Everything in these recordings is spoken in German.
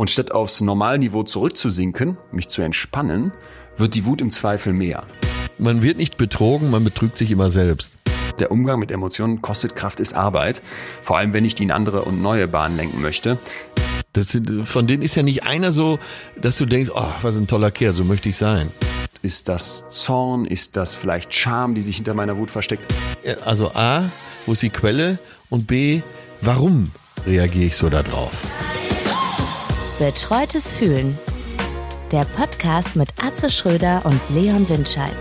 Und statt aufs Normalniveau zurückzusinken, mich zu entspannen, wird die Wut im Zweifel mehr. Man wird nicht betrogen, man betrügt sich immer selbst. Der Umgang mit Emotionen kostet Kraft, ist Arbeit. Vor allem, wenn ich die in andere und neue Bahnen lenken möchte. Das sind, von denen ist ja nicht einer so, dass du denkst, oh, was ein toller Kerl, so möchte ich sein. Ist das Zorn? Ist das vielleicht Scham, die sich hinter meiner Wut versteckt? Also A, wo ist die Quelle? Und B, warum reagiere ich so darauf? Betreutes Fühlen. Der Podcast mit Atze Schröder und Leon Windscheid.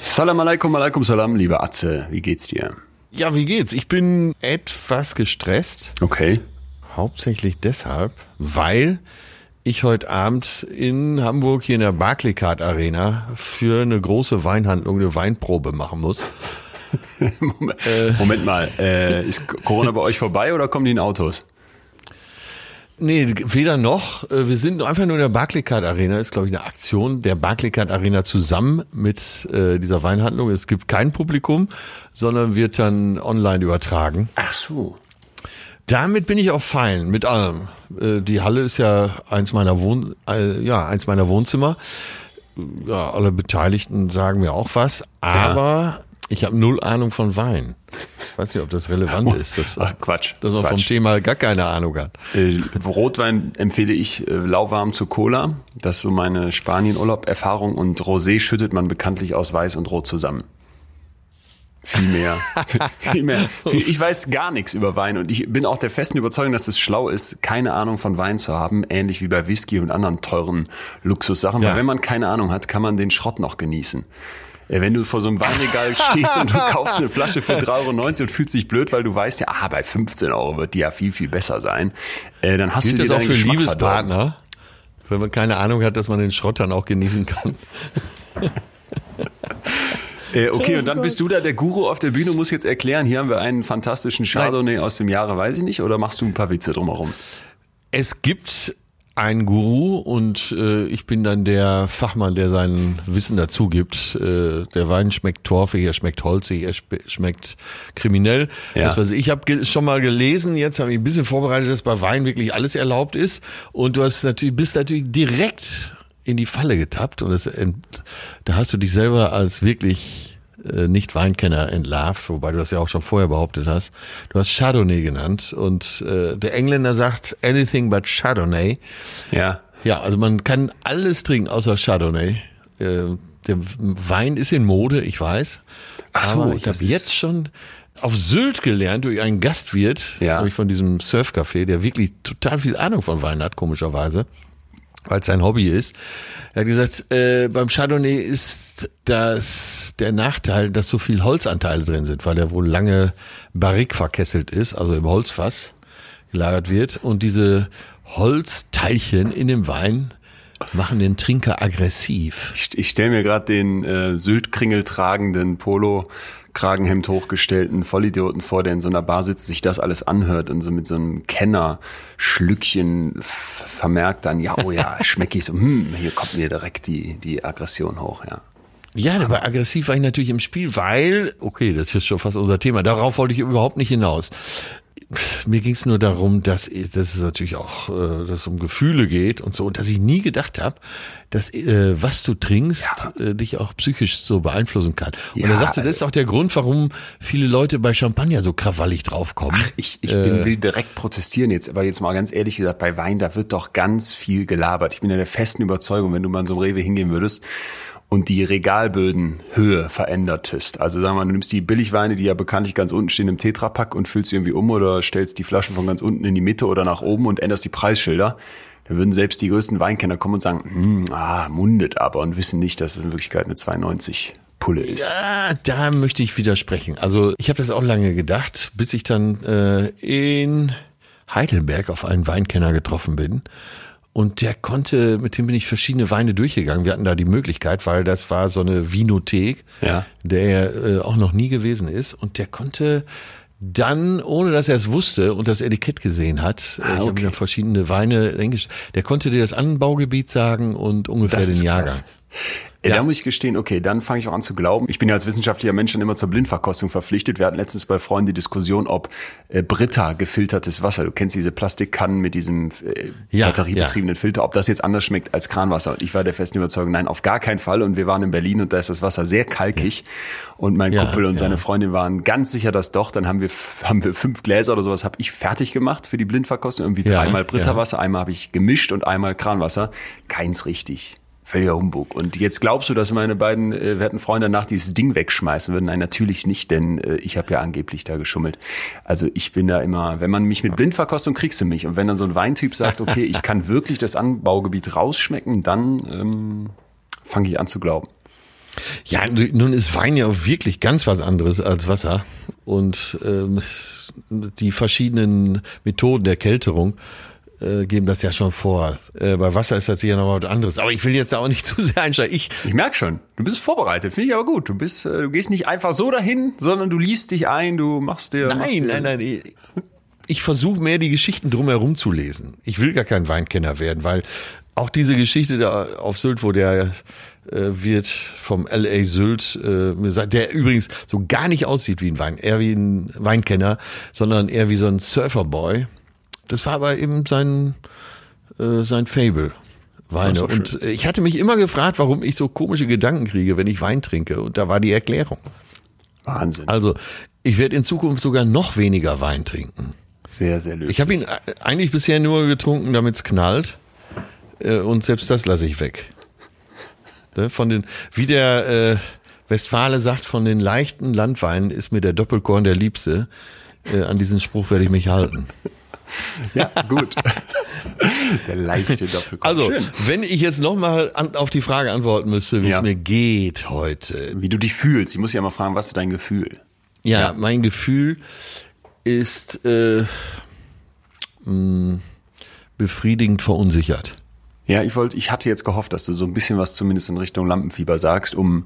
Salam alaikum, alaikum salam, lieber Atze. Wie geht's dir? Ja, wie geht's? Ich bin etwas gestresst. Okay. Hauptsächlich deshalb, weil ich heute Abend in Hamburg hier in der Barclaycard Arena für eine große Weinhandlung eine Weinprobe machen muss. Moment, Moment mal, äh, ist Corona bei euch vorbei oder kommen die in Autos? Nee, weder noch. Äh, Wir sind einfach nur in der Barclaycard Arena. Ist, glaube ich, eine Aktion der Barclaycard Arena zusammen mit äh, dieser Weinhandlung. Es gibt kein Publikum, sondern wird dann online übertragen. Ach so. Damit bin ich auch fein, mit allem. Äh, Die Halle ist ja eins meiner Wohn äh, ja, eins meiner Wohnzimmer. Ja, alle Beteiligten sagen mir auch was, aber ich habe null Ahnung von Wein. Ich weiß nicht, ob das relevant ist, dass, Ach Quatsch. dass man vom Quatsch. Thema gar keine Ahnung hat. Äh, Rotwein empfehle ich äh, lauwarm zu Cola. Das ist so meine Spanien-Urlaub-Erfahrung. Und Rosé schüttet man bekanntlich aus Weiß und Rot zusammen. Viel mehr. viel mehr. Ich weiß gar nichts über Wein und ich bin auch der festen Überzeugung, dass es schlau ist, keine Ahnung von Wein zu haben, ähnlich wie bei Whisky und anderen teuren Luxussachen. Ja. Weil wenn man keine Ahnung hat, kann man den Schrott noch genießen. Äh, Wenn du vor so einem Weinregal stehst und du kaufst eine Flasche für 3,90 Euro und fühlst dich blöd, weil du weißt ja, ah, bei 15 Euro wird die ja viel, viel besser sein, äh, dann hast Gilt du das dir auch deinen für Geschmack verdorben. Liebespartner? Wenn man keine Ahnung hat, dass man den Schrott dann auch genießen kann. Äh, okay, und dann bist du da der Guru auf der Bühne und musst jetzt erklären, hier haben wir einen fantastischen Chardonnay aus dem Jahre, weiß ich nicht, oder machst du ein paar Witze drumherum? Es gibt einen Guru und äh, ich bin dann der Fachmann, der sein Wissen dazu gibt. Äh, der Wein schmeckt torfig, er schmeckt holzig, er schmeckt kriminell. Ja. Das weiß ich. Habe schon mal gelesen, jetzt habe ich ein bisschen vorbereitet, dass bei Wein wirklich alles erlaubt ist. Und du hast natürlich, bist natürlich direkt in die Falle getappt und das, da hast du dich selber als wirklich äh, nicht Weinkenner entlarvt, wobei du das ja auch schon vorher behauptet hast. Du hast Chardonnay genannt und äh, der Engländer sagt anything but Chardonnay. Ja. Ja, also man kann alles trinken außer Chardonnay. Äh, der Wein ist in Mode, ich weiß. Ach so, aber ich habe jetzt schon auf Sylt gelernt durch einen Gastwirt, Ja. nämlich von diesem Surfcafé, der wirklich total viel Ahnung von Wein hat, komischerweise weil es sein Hobby ist. Er hat gesagt, äh, beim Chardonnay ist das der Nachteil, dass so viel Holzanteile drin sind, weil er wohl lange barrique verkesselt ist, also im Holzfass gelagert wird. Und diese Holzteilchen in dem Wein machen den Trinker aggressiv. Ich, ich stelle mir gerade den äh, Syltkringel tragenden Polo Kragenhemd hochgestellten Vollidioten vor, der in so einer Bar sitzt, sich das alles anhört und so mit so einem Kenner Schlückchen f- vermerkt dann, ja, oh ja, schmecke ich so, hm, hier kommt mir direkt die, die Aggression hoch, ja. Ja, aber aggressiv war ich natürlich im Spiel, weil, okay, das ist schon fast unser Thema, darauf wollte ich überhaupt nicht hinaus. Mir ging es nur darum, dass, dass es natürlich auch äh, dass es um Gefühle geht und so, und dass ich nie gedacht habe, dass äh, was du trinkst, äh, dich auch psychisch so beeinflussen kann. Und Ja, er sagte, das ist auch der Grund, warum viele Leute bei Champagner so krawallig draufkommen. Ich, ich bin, will direkt protestieren jetzt, aber jetzt mal ganz ehrlich gesagt, bei Wein, da wird doch ganz viel gelabert. Ich bin ja der festen Überzeugung, wenn du mal in so einem Rewe hingehen würdest und die Regalbödenhöhe verändertest. Also sagen wir mal, du nimmst die Billigweine, die ja bekanntlich ganz unten stehen im Tetrapack und füllst sie irgendwie um oder stellst die Flaschen von ganz unten in die Mitte oder nach oben und änderst die Preisschilder. Da würden selbst die größten Weinkenner kommen und sagen, hm, ah, mundet aber und wissen nicht, dass es in Wirklichkeit eine 290 Pulle ist. Ah, da möchte ich widersprechen. Also ich habe das auch lange gedacht, bis ich dann äh, in Heidelberg auf einen Weinkenner getroffen bin. Und der konnte, mit dem bin ich verschiedene Weine durchgegangen. Wir hatten da die Möglichkeit, weil das war so eine Vinothek, Ja. der er äh, auch noch nie gewesen ist. Und der konnte dann, ohne dass er es wusste und das Etikett gesehen hat, äh, ich habe Ah, okay. mir verschiedene Weine, Englisch, der konnte dir das Anbaugebiet sagen und ungefähr den Jahrgang. krass. Ja. Da muss ich gestehen, okay, dann fange ich auch an zu glauben. Ich bin ja als wissenschaftlicher Mensch schon immer zur Blindverkostung verpflichtet. Wir hatten letztens bei Freunden die Diskussion, ob äh, Britta gefiltertes Wasser, du kennst diese Plastikkannen mit diesem äh, ja, batteriebetriebenen ja. Filter, ob das jetzt anders schmeckt als Kranwasser. Und ich war der festen Überzeugung, nein, auf gar keinen Fall. Und wir waren in Berlin und da ist das Wasser sehr kalkig. Und mein Kumpel und seine Freundin waren ganz sicher, dass doch. Dann haben wir, haben wir fünf Gläser oder sowas, habe ich fertig gemacht für die Blindverkostung. Irgendwie dreimal Britta-Wasser, einmal habe ich gemischt und einmal Kranwasser. Keins richtig. Völliger Humbug. Und jetzt glaubst du, dass meine beiden äh, werten Freunde nach dieses Ding wegschmeißen würden? Nein, natürlich nicht, denn äh, ich habe ja angeblich da geschummelt. Also ich bin da immer, wenn man mich mit Blindverkostung kriegst du mich. Und wenn dann so ein Weintyp sagt, okay, ich kann wirklich das Anbaugebiet rausschmecken, dann ähm, fange ich an zu glauben. Ja, nun ist Wein ja auch wirklich ganz was anderes als Wasser. Und ähm, die verschiedenen Methoden der Kälterung äh, geben das ja schon vor. Äh, bei Wasser ist das sicher noch was anderes. Aber ich will jetzt auch nicht zu sehr einsteigen. Ich, ich merke schon, du bist vorbereitet, finde ich aber gut. Du bist, äh, du gehst nicht einfach so dahin, sondern du liest dich ein, du machst dir. Nein, machst dir nein, nein. Ich, ich versuche mehr die Geschichten drumherum zu lesen. Ich will gar kein Weinkenner werden, weil auch diese Geschichte da auf Sylt, wo der äh, wird vom LA Sylt äh, der übrigens so gar nicht aussieht wie ein Wein, eher wie ein Weinkenner, sondern eher wie so ein Surferboy. Das war aber eben sein, äh, sein Fable. Weine. Und äh, ich hatte mich immer gefragt, warum ich so komische Gedanken kriege, wenn ich Wein trinke. Und da war die Erklärung. Wahnsinn. Also, ich werde in Zukunft sogar noch weniger Wein trinken. Sehr, sehr löblich. Ich habe ihn eigentlich bisher nur getrunken, damit es knallt. Äh, und selbst das lasse ich weg. Ne, von den, wie der äh, Westfale sagt, von den leichten Landweinen ist mir der Doppelkorn der Liebste. An diesen Spruch werde ich mich halten. Ja, gut. Der leichte Doppelkopf. Also, Schön. wenn ich jetzt nochmal auf die Frage antworten müsste, wie ja. es mir geht heute. Wie du dich fühlst. Ich muss ja mal fragen, was ist dein Gefühl? Ja, ja. mein Gefühl ist äh, mh, mm, befriedigend verunsichert. Ja, ich wollte, ich hatte jetzt gehofft, dass du so ein bisschen was zumindest in Richtung Lampenfieber sagst, um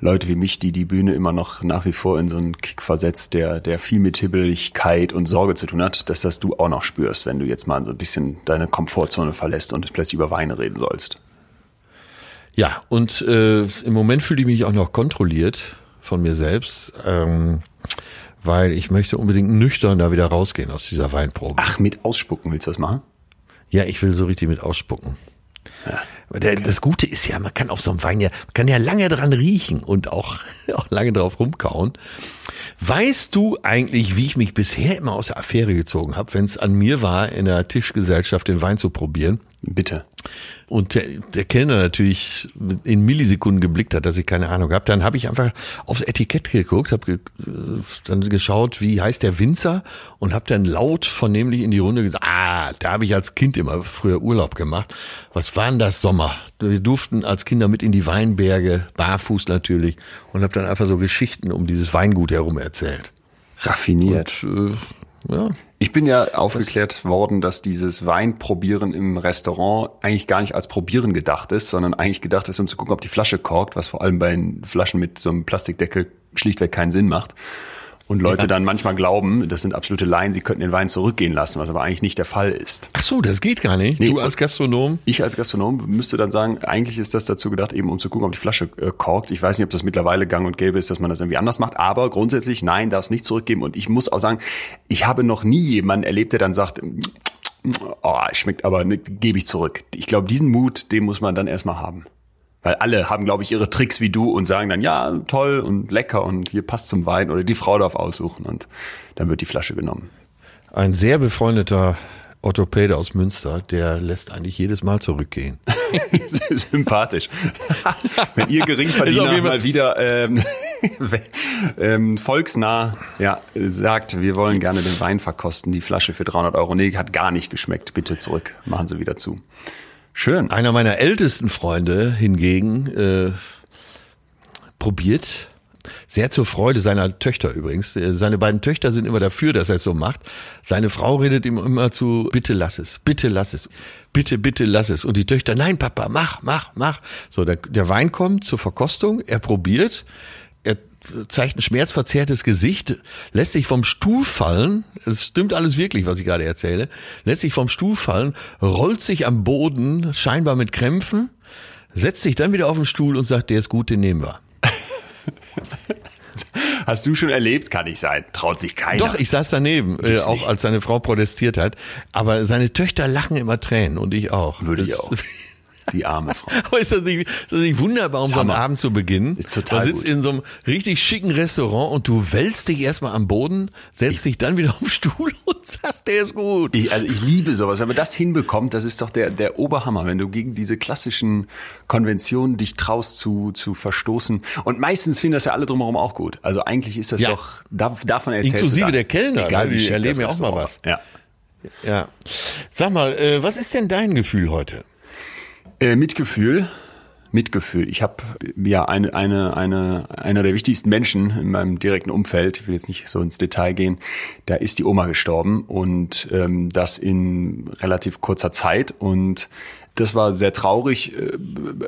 Leute wie mich, die die Bühne immer noch nach wie vor in so einen Kick versetzt, der, der viel mit Hibbeligkeit und Sorge zu tun hat, dass das du auch noch spürst, wenn du jetzt mal so ein bisschen deine Komfortzone verlässt und plötzlich über Weine reden sollst. Ja, und äh, im Moment fühle ich mich auch noch kontrolliert von mir selbst, ähm, weil ich möchte unbedingt nüchtern da wieder rausgehen aus dieser Weinprobe. Ach, mit Ausspucken willst du das machen? Ja, ich will so richtig mit ausspucken. Ja. Der, das Gute ist ja, man kann auf so einem Wein ja, man kann ja lange dran riechen und auch, auch lange drauf rumkauen. Weißt du eigentlich, wie ich mich bisher immer aus der Affäre gezogen habe, wenn es an mir war, in der Tischgesellschaft den Wein zu probieren? Bitte. Und der, der Kellner natürlich in Millisekunden geblickt hat, dass ich keine Ahnung habe. Dann habe ich einfach aufs Etikett geguckt, habe ge dann geschaut, wie heißt der Winzer und habe dann laut vernehmlich in die Runde gesagt, ah, da habe ich als Kind immer früher Urlaub gemacht. Was war denn das Sommer? Wir durften als Kinder mit in die Weinberge, barfuß natürlich, und habe dann einfach so Geschichten um dieses Weingut herum erzählt. Raffiniert. Und, äh, ja, ich bin ja aufgeklärt worden, dass dieses Weinprobieren im Restaurant eigentlich gar nicht als Probieren gedacht ist, sondern eigentlich gedacht ist, um zu gucken, ob die Flasche korkt, was vor allem bei Flaschen mit so einem Plastikdeckel schlichtweg keinen Sinn macht. Und Leute ja. dann manchmal glauben, das sind absolute Laien, sie könnten den Wein zurückgehen lassen, was aber eigentlich nicht der Fall ist. Ach so, das geht gar nicht. Nee, du als Gastronom? Ich als Gastronom müsste dann sagen, eigentlich ist das dazu gedacht, eben um zu gucken, ob die Flasche äh, korkt. Ich weiß nicht, ob das mittlerweile gang und gäbe ist, dass man das irgendwie anders macht, aber grundsätzlich, nein, darf es nicht zurückgeben. Und ich muss auch sagen, ich habe noch nie jemanden erlebt, der dann sagt, oh, schmeckt aber, ne, gebe ich zurück. Ich glaube, diesen Mut, den muss man dann erstmal haben. Weil alle haben, glaube ich, ihre Tricks wie du und sagen dann, ja, toll und lecker und hier passt zum Wein oder die Frau darf aussuchen und dann wird die Flasche genommen. Ein sehr befreundeter Orthopäde aus Münster, der lässt eigentlich jedes Mal zurückgehen. Sympathisch. Wenn ihr Geringverdiener mal wieder ähm, ähm, volksnah ja, sagt, wir wollen gerne den Wein verkosten, die Flasche für 300 Euro, nee, hat gar nicht geschmeckt, bitte zurück, machen Sie wieder zu. Schön. Einer meiner ältesten Freunde hingegen äh, probiert sehr zur Freude seiner Töchter übrigens. Äh, seine beiden Töchter sind immer dafür, dass er es so macht. Seine Frau redet ihm immer zu, bitte lass es, bitte lass es, bitte, bitte lass es. Und die Töchter, nein, Papa, mach, mach, mach. So, der, der Wein kommt zur Verkostung, er probiert, zeigt ein schmerzverzerrtes Gesicht, lässt sich vom Stuhl fallen, es stimmt alles wirklich, was ich gerade erzähle, lässt sich vom Stuhl fallen, rollt sich am Boden, scheinbar mit Krämpfen, setzt sich dann wieder auf den Stuhl und sagt, der ist gut, den nehmen wir. Hast du schon erlebt? Kann nicht sein. Traut sich keiner. Doch, ich saß daneben, äh, auch als seine Frau protestiert hat. Aber seine Töchter lachen immer Tränen und ich auch. Würde ich Das- auch. Die arme Frau. Aber ist das nicht, ist das nicht wunderbar, um so einen. Abend zu beginnen? Ist total Man sitzt gut. in so einem richtig schicken Restaurant und du wälzt dich erstmal am Boden, setzt dich dann wieder auf den Stuhl und sagst, der ist gut. Ich, also ich liebe sowas. Wenn man das hinbekommt, das ist doch der, der Oberhammer, wenn du gegen diese klassischen Konventionen dich traust zu, zu verstoßen. Und meistens finden das ja alle drumherum auch gut. Also eigentlich ist das Ja. doch, da, davon erzählst Inklusive der Kellner, Egal, ne? wie Die erleben ja auch mal was. Ja. Ja. Sag mal, äh, was ist denn dein Gefühl heute? Äh, Mitgefühl. Mitgefühl. Ich habe ja eine, eine, eine, einer der wichtigsten Menschen in meinem direkten Umfeld, ich will jetzt nicht so ins Detail gehen, da ist die Oma gestorben und ähm, das in relativ kurzer Zeit und das war sehr traurig, äh,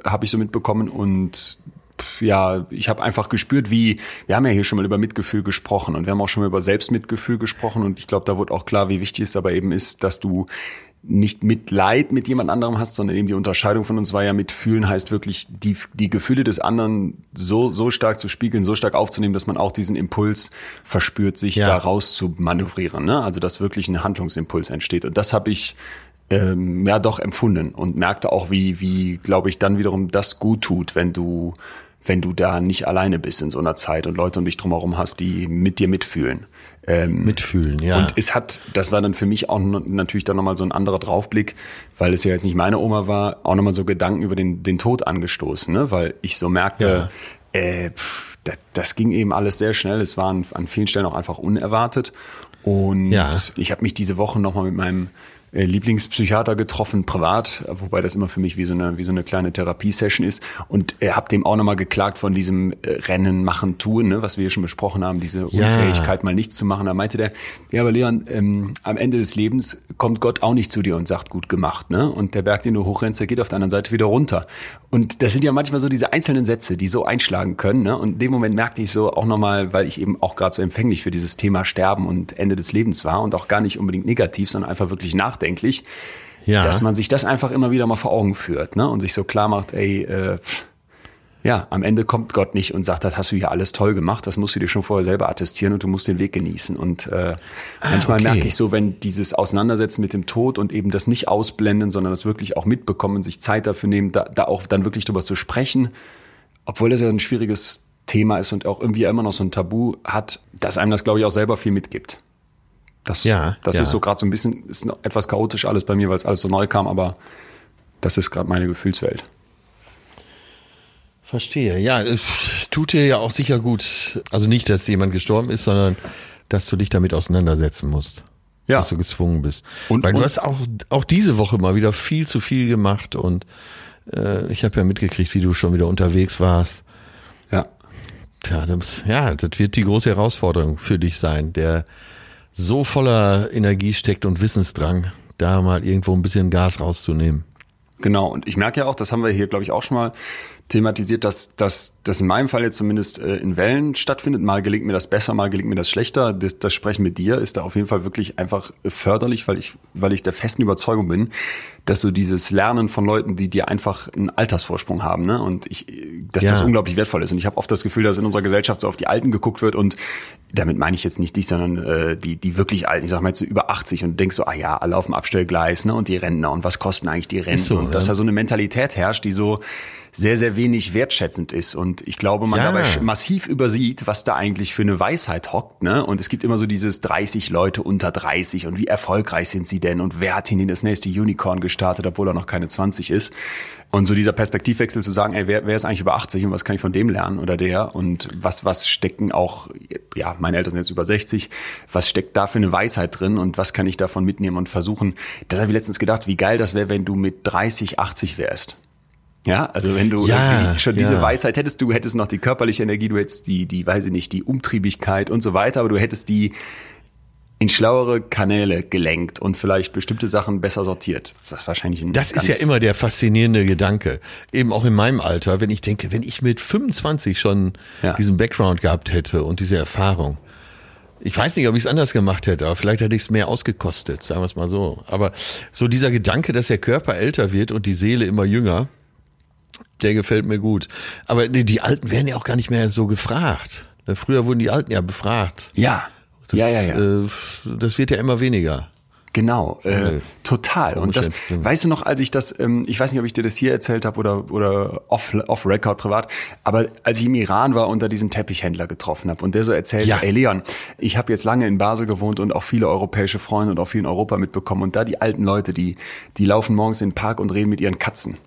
habe ich so mitbekommen und ja, ich habe einfach gespürt, wie, wir haben ja hier schon mal über Mitgefühl gesprochen und wir haben auch schon mal über Selbstmitgefühl gesprochen und ich glaube, da wurde auch klar, wie wichtig es aber eben ist, dass du nicht Mitleid mit jemand anderem hast, sondern eben die Unterscheidung von uns war ja mitfühlen heißt wirklich die, die Gefühle des anderen so, so stark zu spiegeln, so stark aufzunehmen, dass man auch diesen Impuls verspürt, sich Ja. da raus zu manövrieren. Ne? Also dass wirklich ein Handlungsimpuls entsteht. Und das habe ich ähm, ja doch empfunden und merkte auch, wie, wie glaube ich, dann wiederum das gut tut, wenn du, wenn du da nicht alleine bist in so einer Zeit und Leute um dich drumherum hast, die mit dir mitfühlen. Ähm, Mitfühlen, ja. und es hat, das war dann für mich auch natürlich dann nochmal so ein anderer Draufblick, weil es ja jetzt nicht meine Oma war, auch nochmal so Gedanken über den, den Tod angestoßen, ne? weil ich so merkte, äh, pff, das, das ging eben alles sehr schnell. Es war an, an vielen Stellen auch einfach unerwartet. Und Ja. ich habe mich diese Woche nochmal mit meinem Lieblingspsychiater getroffen, privat, wobei das immer für mich wie so eine, wie so eine kleine Therapiesession ist. Und äh, habe dem auch nochmal geklagt von diesem äh, Rennen, Machen, Tun, ne, was wir hier schon besprochen haben, diese Ja. Unfähigkeit, mal nichts zu machen. Da meinte der, ja, aber Leon, ähm, am Ende des Lebens kommt Gott auch nicht zu dir und sagt, gut gemacht. Ne? Und der Berg, den du hochrennst, der geht auf der anderen Seite wieder runter. Und das sind ja manchmal so diese einzelnen Sätze, die so einschlagen können. Ne? Und in dem Moment merkte ich so auch nochmal, weil ich eben auch gerade so empfänglich für dieses Thema Sterben und Ende des Lebens war und auch gar nicht unbedingt negativ, sondern einfach wirklich nachdenklich, Ja. dass man sich das einfach immer wieder mal vor Augen führt ne? und sich so klar macht, ey, äh, ja, am Ende kommt Gott nicht und sagt, das hast du hier alles toll gemacht, das musst du dir schon vorher selber attestieren und du musst den Weg genießen. Und äh, manchmal okay. merke ich so, wenn dieses Auseinandersetzen mit dem Tod und eben das nicht ausblenden, sondern das wirklich auch mitbekommen, sich Zeit dafür nehmen, da, da auch dann wirklich drüber zu sprechen, obwohl das ja ein schwieriges Thema ist und auch irgendwie immer noch so ein Tabu hat, dass einem das, glaube ich, auch selber viel mitgibt. Das, Ja, das ja. ist so gerade so ein bisschen, ist etwas chaotisch alles bei mir, weil es alles so neu kam, aber das ist gerade meine Gefühlswelt. Verstehe. Ja, es tut dir ja auch sicher gut. Also nicht, dass jemand gestorben ist, sondern dass du dich damit auseinandersetzen musst. Ja. Dass du gezwungen bist. Und- Weil du und- hast auch, auch diese Woche mal wieder viel zu viel gemacht und äh, ich habe ja mitgekriegt, wie du schon wieder unterwegs warst. Ja. Tja, das, ja, das wird die große Herausforderung für dich sein, der so voller Energie steckt und Wissensdrang, da mal irgendwo ein bisschen Gas rauszunehmen. Genau, und ich merke ja auch, das haben wir hier, glaube ich, auch schon mal thematisiert, dass, dass das in meinem Fall jetzt zumindest äh, in Wellen stattfindet. Mal gelingt mir das besser, mal gelingt mir das schlechter. Das, das Sprechen mit dir ist da auf jeden Fall wirklich einfach förderlich, weil ich, weil ich der festen Überzeugung bin, dass so dieses Lernen von Leuten, die dir einfach einen Altersvorsprung haben, ne? Und ich, dass Ja. das unglaublich wertvoll ist. Und ich habe oft das Gefühl, dass in unserer Gesellschaft so auf die Alten geguckt wird und damit meine ich jetzt nicht dich, sondern äh, die, die wirklich Alten, ich sag mal jetzt so über 80 und denkst so, ah ja, alle auf dem Abstellgleis, ne? Und die Rentner und was kosten eigentlich die Renten? so, und dass ja. da so eine Mentalität herrscht, die so sehr, sehr wenig wertschätzend ist. Und ich glaube, man Ja. dabei massiv übersieht, was da eigentlich für eine Weisheit hockt. Ne? Und es gibt immer so dieses 30 Leute unter 30 und wie erfolgreich sind sie denn und wer hat ihnen das nächste Unicorn gestartet, obwohl er noch keine 20 ist. Und so dieser Perspektivwechsel zu sagen, ey, wer, wer ist eigentlich über 80 und was kann ich von dem lernen oder der und was, was stecken auch, ja, meine Eltern sind jetzt über 60, was steckt da für eine Weisheit drin und was kann ich davon mitnehmen und versuchen. Das habe ich letztens gedacht, wie geil das wäre, wenn du mit 30, 80 wärst. Ja, also wenn du Ja, schon diese ja. Weisheit hättest, du hättest noch die körperliche Energie, du hättest die, die, weiß ich nicht, die Umtriebigkeit und so weiter, aber du hättest die in schlauere Kanäle gelenkt und vielleicht bestimmte Sachen besser sortiert. Das ist wahrscheinlich ein Das ist ja immer der faszinierende Gedanke. Eben auch in meinem Alter, wenn ich denke, wenn ich mit 25 schon Ja. diesen Background gehabt hätte und diese Erfahrung. Ich weiß nicht, ob ich es anders gemacht hätte, aber vielleicht hätte ich es mehr ausgekostet, sagen wir es mal so. Aber so dieser Gedanke, dass der Körper älter wird und die Seele immer jünger, Der gefällt mir gut. Aber die, die Alten werden ja auch gar nicht mehr so gefragt. Früher wurden die Alten ja befragt. Ja. Das, ja, ja, ja. Äh, das wird ja immer weniger. Genau, äh, total. Und das, weißt du noch, als ich das, ähm, ich weiß nicht, ob ich dir das hier erzählt habe oder oder off off Record privat, aber als ich im Iran war und da diesen Teppichhändler getroffen habe und der so erzählt, Ja. ey Leon, ich habe jetzt lange in Basel gewohnt und auch viele europäische Freunde und auch viel in Europa mitbekommen und da die alten Leute, die die laufen morgens in den Park und reden mit ihren Katzen.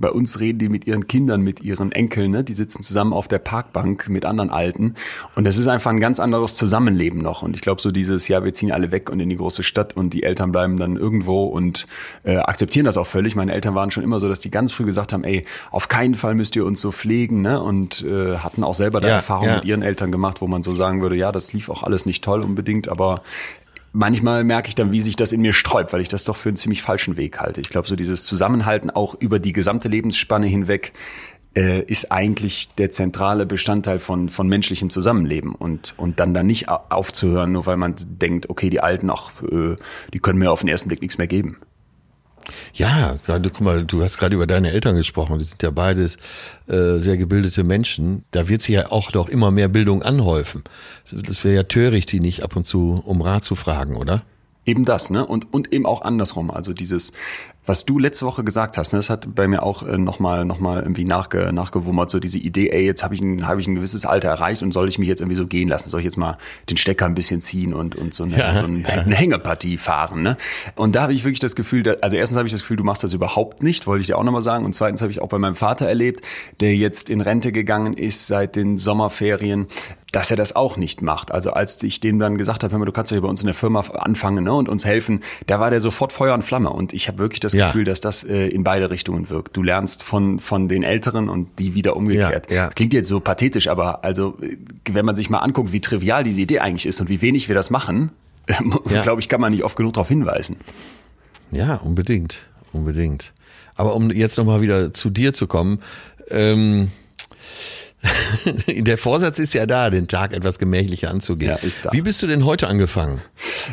Bei uns reden die mit ihren Kindern, mit ihren Enkeln, ne? die sitzen zusammen auf der Parkbank mit anderen Alten. Und das ist einfach ein ganz anderes Zusammenleben noch. Und ich glaube, so dieses, ja, wir ziehen alle weg und in die große Stadt und die Eltern bleiben dann irgendwo und äh, akzeptieren das auch völlig. Meine Eltern waren schon immer so, dass die ganz früh gesagt haben, ey, auf keinen Fall müsst ihr uns so pflegen, ne? Und äh, hatten auch selber da Ja, Erfahrungen ja. mit ihren Eltern gemacht, wo man so sagen würde, ja, das lief auch alles nicht toll unbedingt, aber manchmal merke ich dann, wie sich das in mir sträubt, weil ich das doch für einen ziemlich falschen Weg halte. Ich glaube, so dieses Zusammenhalten auch über die gesamte Lebensspanne hinweg äh, ist eigentlich der zentrale Bestandteil von, von menschlichem Zusammenleben und, und dann da nicht au- aufzuhören, nur weil man denkt, okay, die Alten, ach, äh, die können mir auf den ersten Blick nichts mehr geben. Ja, gerade, guck mal, du hast gerade über deine Eltern gesprochen. Die sind ja beides äh, sehr gebildete Menschen. Da wird sich ja auch noch immer mehr Bildung anhäufen. Das wäre ja töricht, die nicht ab und zu um Rat zu fragen, oder? Eben das, ne? Und, und eben auch andersrum. Also dieses, was du letzte Woche gesagt hast, ne, das hat bei mir auch äh, nochmal noch mal irgendwie nachge, nachgewummert, so diese Idee, ey, jetzt habe ich, ein, hab ich ein gewisses Alter erreicht und soll ich mich jetzt irgendwie so gehen lassen? Soll ich jetzt mal den Stecker ein bisschen ziehen und, und so eine, Ja, so ein, eine Hängepartie fahren, ne? Und da habe ich wirklich das Gefühl, da, also erstens habe ich das Gefühl, du machst das überhaupt nicht, wollte ich dir auch nochmal sagen. Und zweitens habe ich auch bei meinem Vater erlebt, der jetzt in Rente gegangen ist seit den Sommerferien, dass er das auch nicht macht. Also als ich dem dann gesagt habe, hör mal, du kannst ja bei uns in der Firma anfangen ne, und uns helfen, da war der sofort Feuer und Flamme. Und ich habe wirklich das Ja. Gefühl, dass das äh, in beide Richtungen wirkt. Du lernst von, von den Älteren und die wieder umgekehrt. Ja, ja. Klingt jetzt so pathetisch, aber also äh, wenn man sich mal anguckt, wie trivial diese Idee eigentlich ist und wie wenig wir das machen, Ja. glaube ich, kann man nicht oft genug darauf hinweisen. Ja, unbedingt, unbedingt. Aber um jetzt nochmal wieder zu dir zu kommen, ähm, der Vorsatz ist ja da, den Tag etwas gemächlicher anzugehen. Ja, ist da. Wie bist du denn heute angefangen?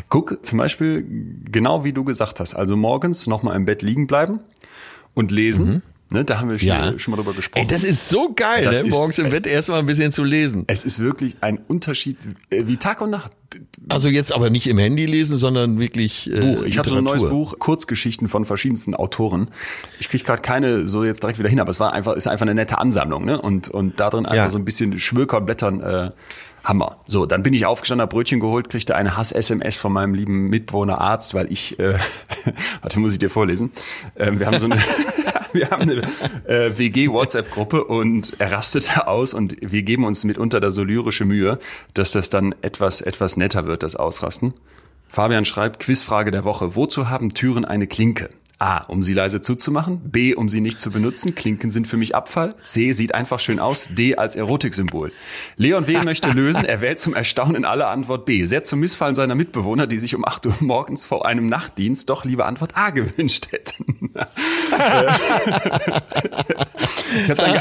Guck, zum Beispiel, genau wie du gesagt hast, also morgens nochmal im Bett liegen bleiben und lesen. Ne, da haben wir schon. Ja. schon mal drüber gesprochen. Ey, das ist so geil, Das ne? ist- morgens im Bett erstmal ein bisschen zu lesen. es ist wirklich ein Unterschied äh, wie Tag und Nacht. Also jetzt aber nicht im Handy lesen, sondern wirklich äh, Buch. Ich habe so ein neues. Buch, Kurzgeschichten von verschiedensten Autoren. Ich kriege gerade keine so jetzt direkt wieder hin, aber es war einfach, ist einfach eine nette Ansammlung, ne? Und und da drin einfach Ja. so ein bisschen Schmöker und Blättern. Äh, Hammer. So, dann bin ich aufgestanden, hab Brötchen geholt, kriegte eine Hass-SMS von meinem lieben Mitwohner Arzt, weil ich, äh, warte, muss ich dir vorlesen. Ähm, wir haben so eine, wir haben eine äh, WG-WhatsApp-Gruppe und er rastete aus und wir geben uns mitunter da so lyrische Mühe, dass das dann etwas, etwas netter wird, das Ausrasten. Fabian schreibt, Quizfrage der Woche. Wozu haben Türen eine Klinke? A, um sie leise zuzumachen. B, um sie nicht zu benutzen. Klinken sind für mich Abfall. C, sieht einfach schön aus. D, als Erotiksymbol. Leon W. möchte lösen. Er wählt zum Erstaunen alle Antwort B. Sehr zum Missfallen seiner Mitbewohner, die sich um 8 Uhr morgens vor einem Nachtdienst doch lieber Antwort A gewünscht hätten. Ich habe dann,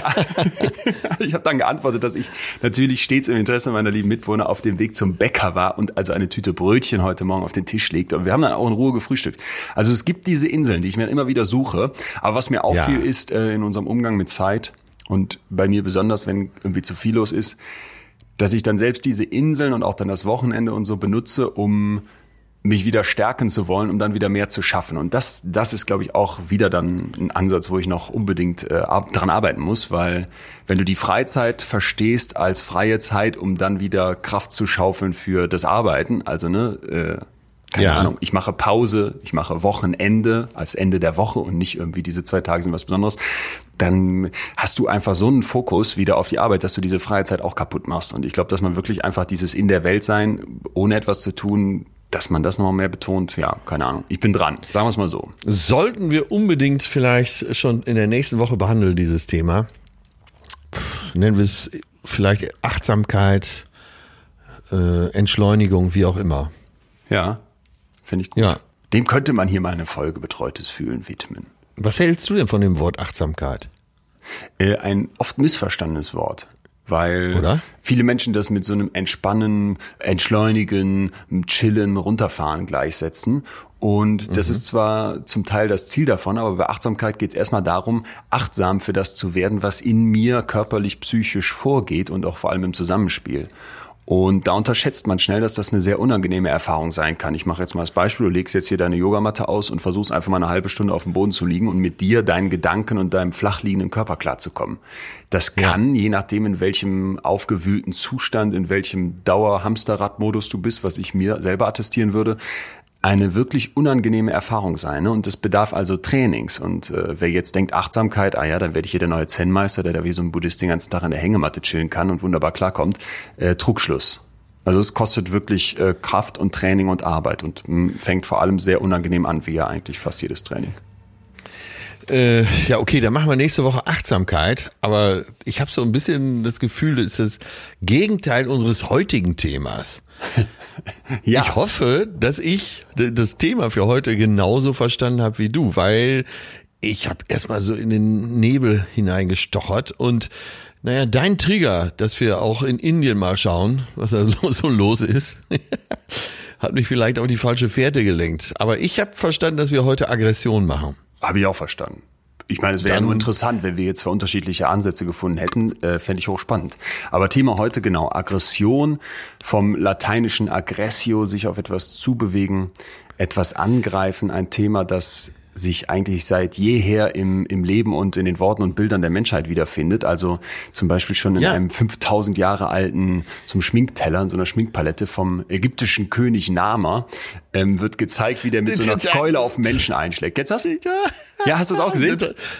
ge hab dann geantwortet, dass ich natürlich stets im Interesse meiner lieben Mitwohner auf dem Weg zum Bäcker war und also eine Tüte Brötchen heute Morgen auf den Tisch legte. Und wir haben dann auch in Ruhe gefrühstückt. Also es gibt diese Inseln, die ich mir immer wieder suche. Aber was mir auffiel, Ja. ist äh, in unserem Umgang mit Zeit und bei mir besonders, wenn irgendwie zu viel los ist, dass ich dann selbst diese Inseln und auch dann das Wochenende und so benutze, um mich wieder stärken zu wollen, um dann wieder mehr zu schaffen. Und das, das ist, glaube ich, auch wieder dann ein Ansatz, wo ich noch unbedingt äh, dran arbeiten muss, weil wenn du die Freizeit verstehst als freie Zeit, um dann wieder Kraft zu schaufeln für das Arbeiten, also ne, äh, keine Ja. Ahnung, ich mache Pause, ich mache Wochenende als Ende der Woche und nicht irgendwie diese zwei Tage sind was Besonderes, dann hast du einfach so einen Fokus wieder auf die Arbeit, dass du diese freie Zeit auch kaputt machst. Und ich glaube, dass man wirklich einfach dieses in der Welt sein, ohne etwas zu tun, dass man das nochmal mehr betont, ja, keine Ahnung. Ich bin dran, sagen wir es mal so. Sollten wir unbedingt vielleicht schon in der nächsten Woche behandeln, dieses Thema. Pff, nennen wir es vielleicht Achtsamkeit, äh, Entschleunigung, wie auch immer. Ja, finde ich gut. Ja. Dem könnte man hier mal eine Folge Betreutes Fühlen widmen. Was hältst du denn von dem Wort Achtsamkeit? Äh, ein oft missverstandenes Wort. Weil Oder? viele Menschen das mit so einem Entspannen, Entschleunigen, Chillen, Runterfahren gleichsetzen. Und das mhm. ist zwar zum Teil das Ziel davon, aber bei Achtsamkeit geht es erstmal darum, achtsam für das zu werden, was in mir körperlich, psychisch vorgeht und auch vor allem im Zusammenspiel. Und da unterschätzt man schnell, dass das eine sehr unangenehme Erfahrung sein kann. Ich mache jetzt mal das Beispiel, du legst jetzt hier deine Yogamatte aus und versuchst einfach mal eine halbe Stunde auf dem Boden zu liegen und mit dir, deinen Gedanken und deinem flach liegenden Körper klarzukommen. Das kann, ja. je nachdem, in welchem aufgewühlten Zustand, in welchem Dauer-Hamsterrad-Modus du bist, was ich mir selber attestieren würde, eine wirklich unangenehme Erfahrung sein. Ne? Und es bedarf also Trainings. Und äh, wer jetzt denkt, Achtsamkeit, ah ja, dann werde ich hier der neue Zen-Meister, der da wie so ein Buddhist den ganzen Tag in der Hängematte chillen kann und wunderbar klarkommt, äh, Trugschluss. Also es kostet wirklich äh, Kraft und Training und Arbeit und mh, hm, fängt vor allem sehr unangenehm an, wie ja eigentlich fast jedes Training. Äh, ja, okay, dann machen wir nächste Woche Achtsamkeit. Aber ich habe so ein bisschen das Gefühl, das ist das Gegenteil unseres heutigen Themas. ja. Ich hoffe, dass ich das Thema für heute genauso verstanden habe wie du, weil ich habe erstmal so in den Nebel hineingestochert und naja, dein Trigger, dass wir auch in Indien mal schauen, was da so los ist, hat mich vielleicht auf die falsche Fährte gelenkt. Aber ich habe verstanden, dass wir heute Aggression machen. Habe ich auch verstanden. Ich meine, es wäre ja nur interessant, wenn wir jetzt zwei unterschiedliche Ansätze gefunden hätten, äh, fände ich hochspannend. Aber Thema heute genau, Aggression, vom lateinischen aggressio, sich auf etwas zubewegen, etwas angreifen, ein Thema, das sich eigentlich seit jeher im, im Leben und in den Worten und Bildern der Menschheit wiederfindet. Also zum Beispiel schon in ja. einem 5000 Jahre alten, zum Schminkteller, in so einer Schminkpalette vom ägyptischen König Nama, ähm, wird gezeigt, wie der mit so einer Keule auf Menschen einschlägt. Kennst du das? Ja, hast du das auch gesehen?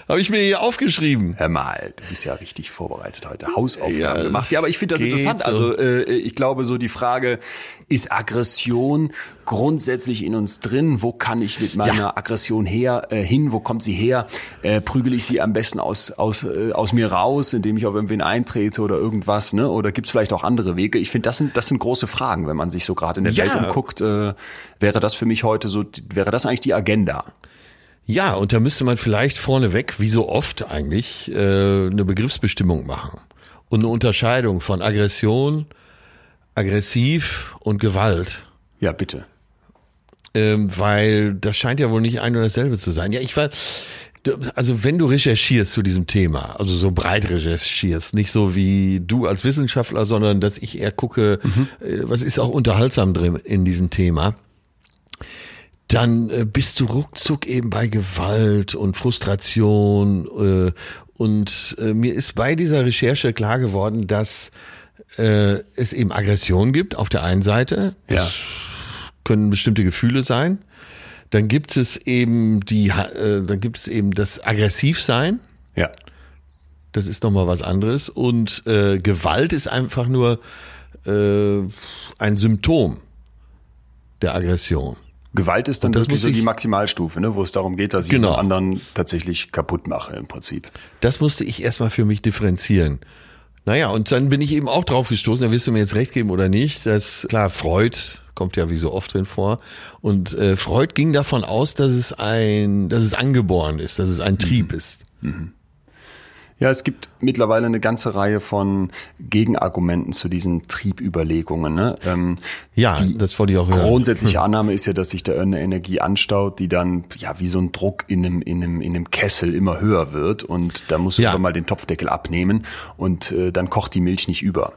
Habe ich mir hier aufgeschrieben. Hör mal, du bist ja richtig vorbereitet heute. Hausaufgaben ja, gemacht. Ja, aber ich finde das interessant. So. Also äh, ich glaube, so die Frage, ist Aggression grundsätzlich in uns drin? Wo kann ich mit meiner ja. Aggression her äh, hin? Wo kommt sie her? Äh, prügel ich sie am besten aus, aus, äh, aus mir raus, indem ich auf irgendwen eintrete oder irgendwas? Ne? Oder gibt es vielleicht auch andere Wege? Ich finde, das sind, das sind große Fragen, wenn man sich so gerade in der ja. Welt umguckt. Äh, wäre das für mich heute so, wäre das eigentlich die Agenda? Ja, und da müsste man vielleicht vorneweg, wie so oft eigentlich, äh, eine Begriffsbestimmung machen und eine Unterscheidung von Aggression, aggressiv und Gewalt. Ja, bitte. Ähm, weil das scheint ja wohl nicht ein und dasselbe zu sein. Ja, ich war, also wenn du recherchierst zu diesem Thema, also so breit recherchierst, nicht so wie du als Wissenschaftler, sondern dass ich eher gucke, mhm. Äh, was ist auch unterhaltsam drin in diesem Thema, dann äh, bist du ruckzuck eben bei Gewalt und Frustration. Äh, und äh, mir ist bei dieser Recherche klar geworden, dass äh, es eben Aggression gibt auf der einen Seite. Das ja. können bestimmte Gefühle sein. Dann gibt es eben die, äh, dann gibt es eben das Aggressivsein. Ja. Das ist nochmal was anderes. Und äh, Gewalt ist einfach nur äh, ein Symptom der Aggression. Gewalt ist dann wirklich so die Maximalstufe, ne, wo es darum geht, dass ich genau. anderen tatsächlich kaputt mache im Prinzip. Das musste ich erstmal für mich differenzieren. Naja, und dann bin ich eben auch drauf gestoßen, da wirst du mir jetzt recht geben oder nicht, dass klar, Freud kommt ja wie so oft drin vor. Und äh, Freud ging davon aus, dass es ein, dass es angeboren ist, dass es ein Trieb mhm. ist. Mhm. Ja, es gibt mittlerweile eine ganze Reihe von Gegenargumenten zu diesen Triebüberlegungen. Ne? Ähm, ja, das wollte ich auch hören. Grundsätzliche hm. Annahme ist ja, dass sich da eine Energie anstaut, die dann ja wie so ein Druck in einem, in einem, in einem Kessel immer höher wird und da musst du ja. mal den Topfdeckel abnehmen und äh, dann kocht die Milch nicht über.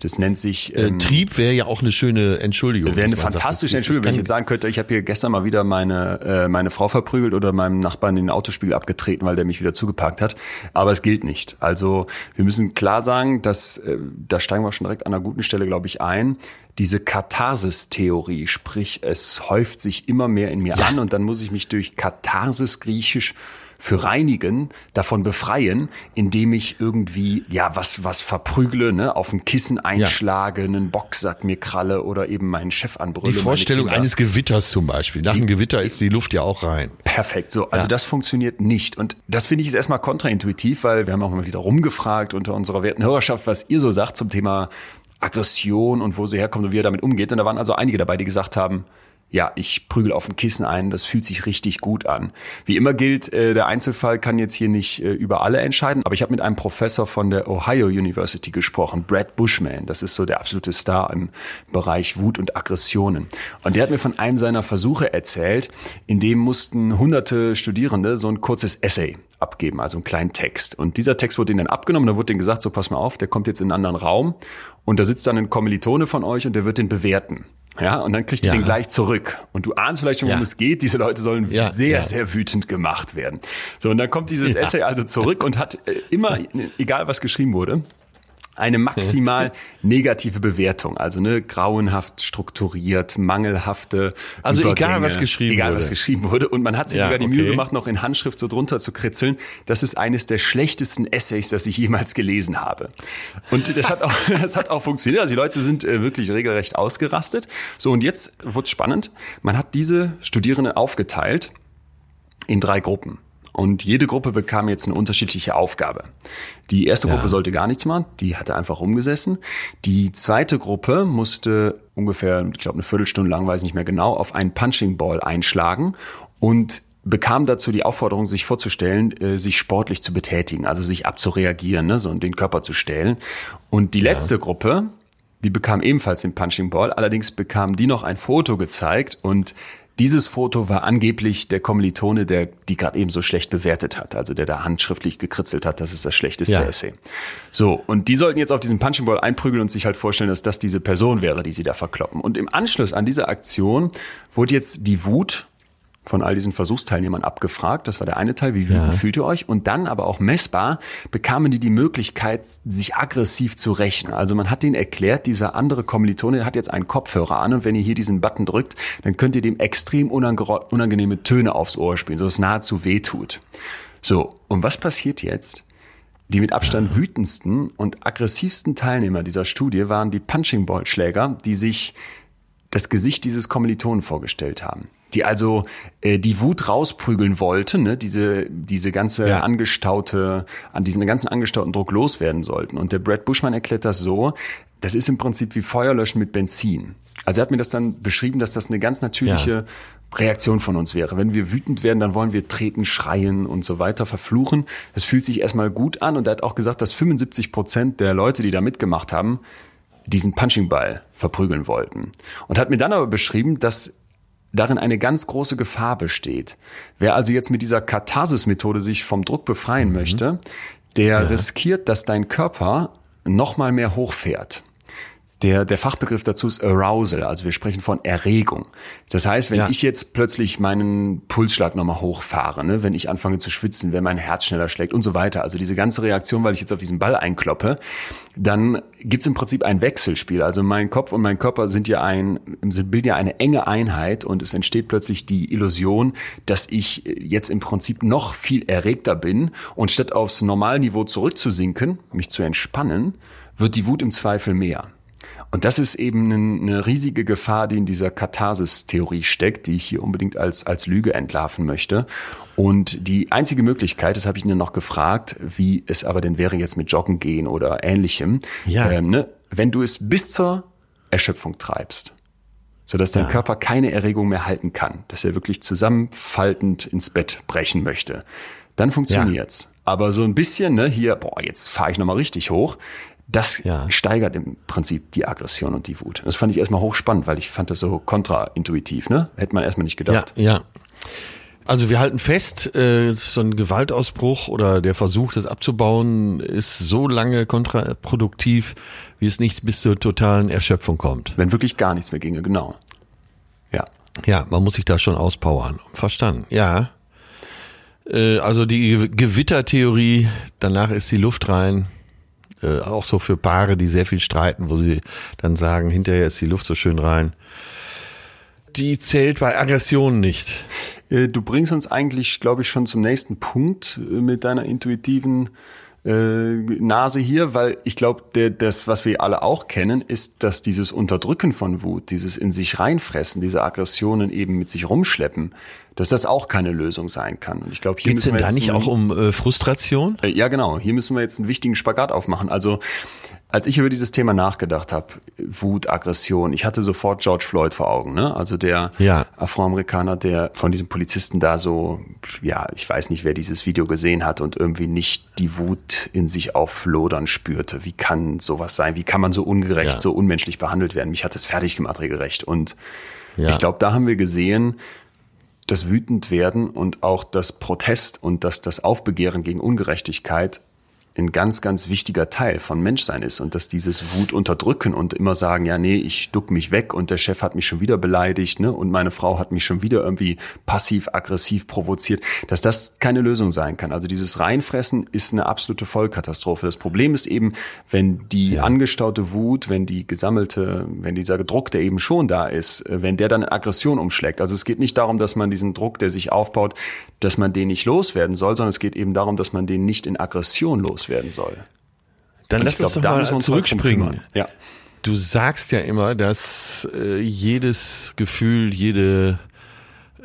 Das nennt sich äh, ähm, Trieb wäre ja auch eine schöne Entschuldigung. Wäre eine fantastische sagt, Entschuldigung, wenn ich jetzt sagen könnte, ich habe hier gestern mal wieder meine äh, meine Frau verprügelt oder meinem Nachbarn den Autospiegel abgetreten, weil der mich wieder zugeparkt hat. Aber es gilt nicht. Also wir müssen klar sagen, dass äh, da steigen wir schon direkt an einer guten Stelle, glaube ich, ein. Diese Katharsis-Theorie, sprich, es häuft sich immer mehr in mir ja. an und dann muss ich mich durch Katharsis griechisch für reinigen, davon befreien, indem ich irgendwie ja was was verprügle, ne, auf ein Kissen einschlage, ja. einen Boxsack mir kralle oder eben meinen Chef anbrülle. Die Vorstellung eines Gewitters zum Beispiel. Nach dem Gewitter ist die Luft ja auch rein. Perfekt. So, also ja. das funktioniert nicht und das finde ich jetzt erstmal kontraintuitiv, weil wir haben auch mal wieder rumgefragt unter unserer werten Hörerschaft, was ihr so sagt zum Thema Aggression und wo sie herkommt und wie er damit umgeht. Und da waren also einige dabei, die gesagt haben, ja, ich prügel auf ein Kissen ein, das fühlt sich richtig gut an. Wie immer gilt, äh, der Einzelfall kann jetzt hier nicht äh, über alle entscheiden, aber ich habe mit einem Professor von der Ohio University gesprochen, Brad Bushman, das ist so der absolute Star im Bereich Wut und Aggressionen. Und der hat mir von einem seiner Versuche erzählt, in dem mussten hunderte Studierende so ein kurzes Essay abgeben, also einen kleinen Text. Und dieser Text wurde ihnen dann abgenommen, da wurde ihnen gesagt, so pass mal auf, der kommt jetzt in einen anderen Raum und da sitzt dann ein Kommilitone von euch und der wird den bewerten. Ja, und dann kriegt ihr Ja. den gleich zurück. Und du ahnst vielleicht schon, worum Ja. es geht. Diese Leute sollen Ja, sehr, sehr wütend gemacht werden. So, und dann kommt dieses. Essay also zurück und hat äh, immer, egal was geschrieben wurde, eine maximal negative Bewertung. Also ne, grauenhaft strukturiert, mangelhafte Also egal, was geschrieben egal, wurde. was geschrieben wurde. Und man hat sich Ja, sogar die Mühe okay. gemacht, noch in Handschrift so drunter zu kritzeln. Das ist eines der schlechtesten Essays, das ich jemals gelesen habe. Und das hat auch, das hat auch funktioniert. Also die Leute sind äh, wirklich regelrecht ausgerastet. So, und jetzt wird's spannend. Man hat diese Studierenden aufgeteilt in drei Gruppen. Und jede Gruppe bekam jetzt eine unterschiedliche Aufgabe. Die erste Ja. Gruppe sollte gar nichts machen, die hatte einfach rumgesessen. Die zweite Gruppe musste ungefähr, ich glaube, eine Viertelstunde lang, weiß nicht mehr genau, auf einen Punching Ball einschlagen und bekam dazu die Aufforderung, sich vorzustellen, äh, sich sportlich zu betätigen, also sich abzureagieren, ne, so und den Körper zu stellen. Und die letzte Gruppe, die bekam ebenfalls den Punching Ball, allerdings bekam die noch ein Foto gezeigt und dieses Foto war angeblich der Kommilitone, der die gerade eben so schlecht bewertet hat, also der da handschriftlich gekritzelt hat, das ist das schlechteste Ja. Essay. So, und die sollten jetzt auf diesen Punching Ball einprügeln und sich halt vorstellen, dass das diese Person wäre, die sie da verkloppen. Und im Anschluss an diese Aktion wurde jetzt die Wut von all diesen Versuchsteilnehmern abgefragt. Das war der eine Teil, wie wütend Ja. fühlt ihr euch? Und dann aber auch messbar bekamen die die Möglichkeit, sich aggressiv zu rächen. Also man hat denen erklärt, dieser andere Kommilitone der hat jetzt einen Kopfhörer an und wenn ihr hier diesen Button drückt, dann könnt ihr dem extrem unange- unangenehme Töne aufs Ohr spielen, so dass es nahezu wehtut. So, und was passiert jetzt? Die mit Abstand wütendsten und aggressivsten Teilnehmer dieser Studie waren die Punching Ball Schläger, die sich das Gesicht dieses Kommilitonen vorgestellt haben. Die also äh, die Wut rausprügeln wollten, ne? diese, diese ganze Ja. angestaute, an diesen ganzen angestauten Druck loswerden sollten. Und der Brad Bushman erklärt das so, das ist im Prinzip wie Feuerlöschen mit Benzin. Also er hat mir das dann beschrieben, dass das eine ganz natürliche Reaktion von uns wäre. Wenn wir wütend werden, dann wollen wir treten, schreien und so weiter, verfluchen. Das fühlt sich erstmal gut an und er hat auch gesagt, dass 75 Prozent der Leute, die da mitgemacht haben, diesen Punching-Ball verprügeln wollten. Und hat mir dann aber beschrieben, dass darin eine ganz große Gefahr besteht. Wer also jetzt mit dieser Katharsis-Methode sich vom Druck befreien möchte, der riskiert, dass dein Körper noch mal mehr hochfährt. Der, der Fachbegriff dazu ist Arousal, also wir sprechen von Erregung. Das heißt, wenn Ja. ich jetzt plötzlich meinen Pulsschlag nochmal hochfahre, ne, wenn ich anfange zu schwitzen, wenn mein Herz schneller schlägt und so weiter, also diese ganze Reaktion, weil ich jetzt auf diesen Ball einkloppe, dann gibt's im Prinzip ein Wechselspiel. Also mein Kopf und mein Körper sind ja ein, sind- bilden ja eine enge Einheit und es entsteht plötzlich die Illusion, dass ich jetzt im Prinzip noch viel erregter bin und statt aufs Normalniveau zurückzusinken, mich zu entspannen, wird die Wut im Zweifel mehr. Und das ist eben eine, riesige Gefahr, die in dieser Katharsis-Theorie steckt, die ich hier unbedingt als, als Lüge entlarven möchte. Und die einzige Möglichkeit, das habe ich Ihnen noch gefragt, wie es aber denn wäre jetzt mit Joggen gehen oder ähnlichem, Ja. ähm, ne, wenn du es bis zur Erschöpfung treibst, sodass dein Körper keine Erregung mehr halten kann, dass er wirklich zusammenfaltend ins Bett brechen möchte, dann funktioniert's. Aber so ein bisschen, ne, hier, boah, jetzt fahre ich nochmal richtig hoch, das Ja. steigert im Prinzip die Aggression und die Wut. Das fand ich erstmal hochspannend, weil ich fand das so kontraintuitiv, ne? Hätte man erstmal nicht Ja, gedacht. ja. Also wir halten fest, äh, so ein Gewaltausbruch oder der Versuch, das abzubauen, ist so lange kontraproduktiv, wie es nicht bis zur totalen Erschöpfung kommt. Wenn wirklich gar nichts mehr ginge, genau. Ja. Ja, man muss sich da schon auspowern. Verstanden. Ja. Äh, Also die Gewittertheorie, danach ist die Luft rein. Äh, Auch so für Paare, die sehr viel streiten, wo sie dann sagen, hinterher ist die Luft so schön rein. Die zählt bei Aggressionen nicht. Äh, Du bringst uns eigentlich, glaube ich, schon zum nächsten Punkt äh, mit deiner intuitiven äh, Nase hier, weil ich glaube, das, was wir alle auch kennen, ist, dass dieses Unterdrücken von Wut, dieses in sich reinfressen, diese Aggressionen eben mit sich rumschleppen, dass das auch keine Lösung sein kann. Und ich glaube, hier Geht's denn da nicht auch um äh, Frustration? Äh, ja, genau. Hier müssen wir jetzt einen wichtigen Spagat aufmachen. Also als ich über dieses Thema nachgedacht habe, Wut, Aggression, ich hatte sofort George Floyd vor Augen, ne? Also der ja. Afroamerikaner, der von diesem Polizisten da so, ja, ich weiß nicht, wer dieses Video gesehen hat und irgendwie nicht die Wut in sich auflodern spürte. Wie kann sowas sein? Wie kann man so ungerecht, ja. so unmenschlich behandelt werden? Mich hat das fertig gemacht, regelrecht. Und ja. ich glaube, da haben wir gesehen, das Wütendwerden und auch das Protest und das, das Aufbegehren gegen Ungerechtigkeit ein ganz, ganz wichtiger Teil von Menschsein ist und dass dieses Wut unterdrücken und immer sagen, ja, nee, ich duck mich weg und der Chef hat mich schon wieder beleidigt, ne, und meine Frau hat mich schon wieder irgendwie passiv-aggressiv provoziert, dass das keine Lösung sein kann. Also dieses Reinfressen ist eine absolute Vollkatastrophe. Das Problem ist eben, wenn die ja. angestaute Wut, wenn die gesammelte, wenn dieser Druck, der eben schon da ist, äh, wenn der dann in Aggression umschlägt. Also es geht nicht darum, dass man diesen Druck, der sich aufbaut, dass man den nicht loswerden soll, sondern es geht eben darum, dass man den nicht in Aggression loswerden werden soll. Dann lass uns doch mal zurückspringen. Ja. Du sagst ja immer, dass äh, jedes Gefühl, jede,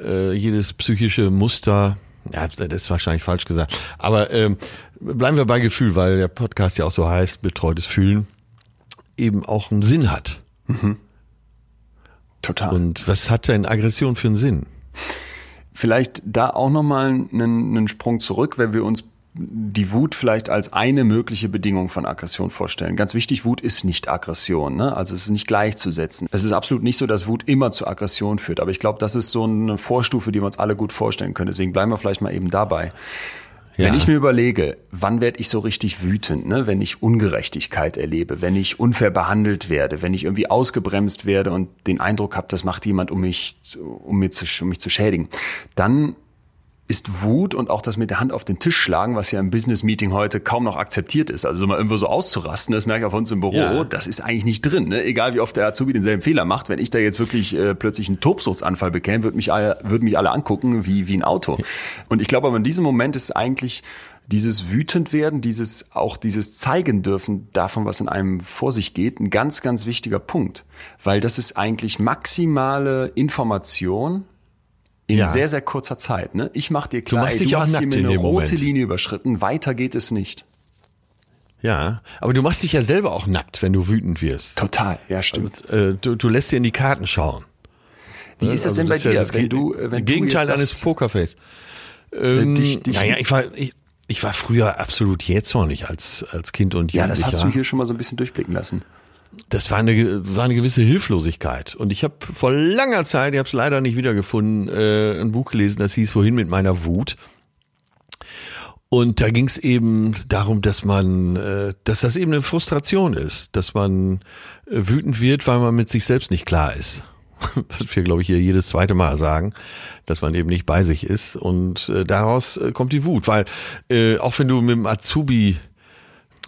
äh, jedes psychische Muster, ja, das ist wahrscheinlich falsch gesagt, aber ähm, bleiben wir bei Gefühl, weil der Podcast ja auch so heißt, betreutes Fühlen, eben auch einen Sinn hat. Mhm. Total. Und was hat denn Aggression für einen Sinn? Vielleicht da auch nochmal einen, einen Sprung zurück, wenn wir uns die Wut vielleicht als eine mögliche Bedingung von Aggression vorstellen. Ganz wichtig, Wut ist nicht Aggression, ne? also es ist nicht gleichzusetzen. Es ist absolut nicht so, dass Wut immer zu Aggression führt, aber ich glaube, das ist so eine Vorstufe, die wir uns alle gut vorstellen können. Deswegen bleiben wir vielleicht mal eben dabei. Ja. Wenn ich mir überlege, wann werde ich so richtig wütend, ne? wenn ich Ungerechtigkeit erlebe, wenn ich unfair behandelt werde, wenn ich irgendwie ausgebremst werde und den Eindruck habe, das macht jemand, um mich, um, mich zu, um mich zu schädigen, dann ist Wut und auch das mit der Hand auf den Tisch schlagen, was ja im Business Meeting heute kaum noch akzeptiert ist. Also mal irgendwo so auszurasten, das merke ich auf uns im Büro, ja. das ist eigentlich nicht drin. Ne? Egal wie oft der Azubi denselben Fehler macht, wenn ich da jetzt wirklich äh, plötzlich einen Tobsuchtsanfall bekäme, würden mich alle, würden mich alle angucken wie, wie ein Auto. Und ich glaube aber in diesem Moment ist eigentlich dieses wütend werden, dieses auch dieses zeigen dürfen davon, was in einem vor sich geht, ein ganz, ganz wichtiger Punkt. Weil das ist eigentlich maximale Information in ja. sehr, sehr kurzer Zeit. Ne? Ich mach dir klar, du, ey, du hast hier eine rote Moment. Linie überschritten, weiter geht es nicht. Ja, aber du machst dich ja selber auch nackt, wenn du wütend wirst. Total, ja, stimmt. Also, äh, du, du lässt dir in die Karten schauen. Wie ist das also denn bei dir, ja wenn du, äh, wenn Gegenteil du eines Pokerface. Ähm, dich, dich naja, ich war, ich, ich war früher absolut jähzornig als, als Kind und Jugendlicher. Ja, das hast du hier schon mal so ein bisschen durchblicken lassen das war eine, war eine gewisse Hilflosigkeit. Und ich habe vor langer Zeit, ich habe es leider nicht wiedergefunden, äh, ein Buch gelesen, das hieß Wohin mit meiner Wut. Und da ging es eben darum, dass man, äh, dass das eben eine Frustration ist, dass man äh, wütend wird, weil man mit sich selbst nicht klar ist. Was wir, glaube ich, hier jedes zweite Mal sagen, dass man eben nicht bei sich ist. Und äh, daraus äh, kommt die Wut, weil äh, auch wenn du mit dem Azubi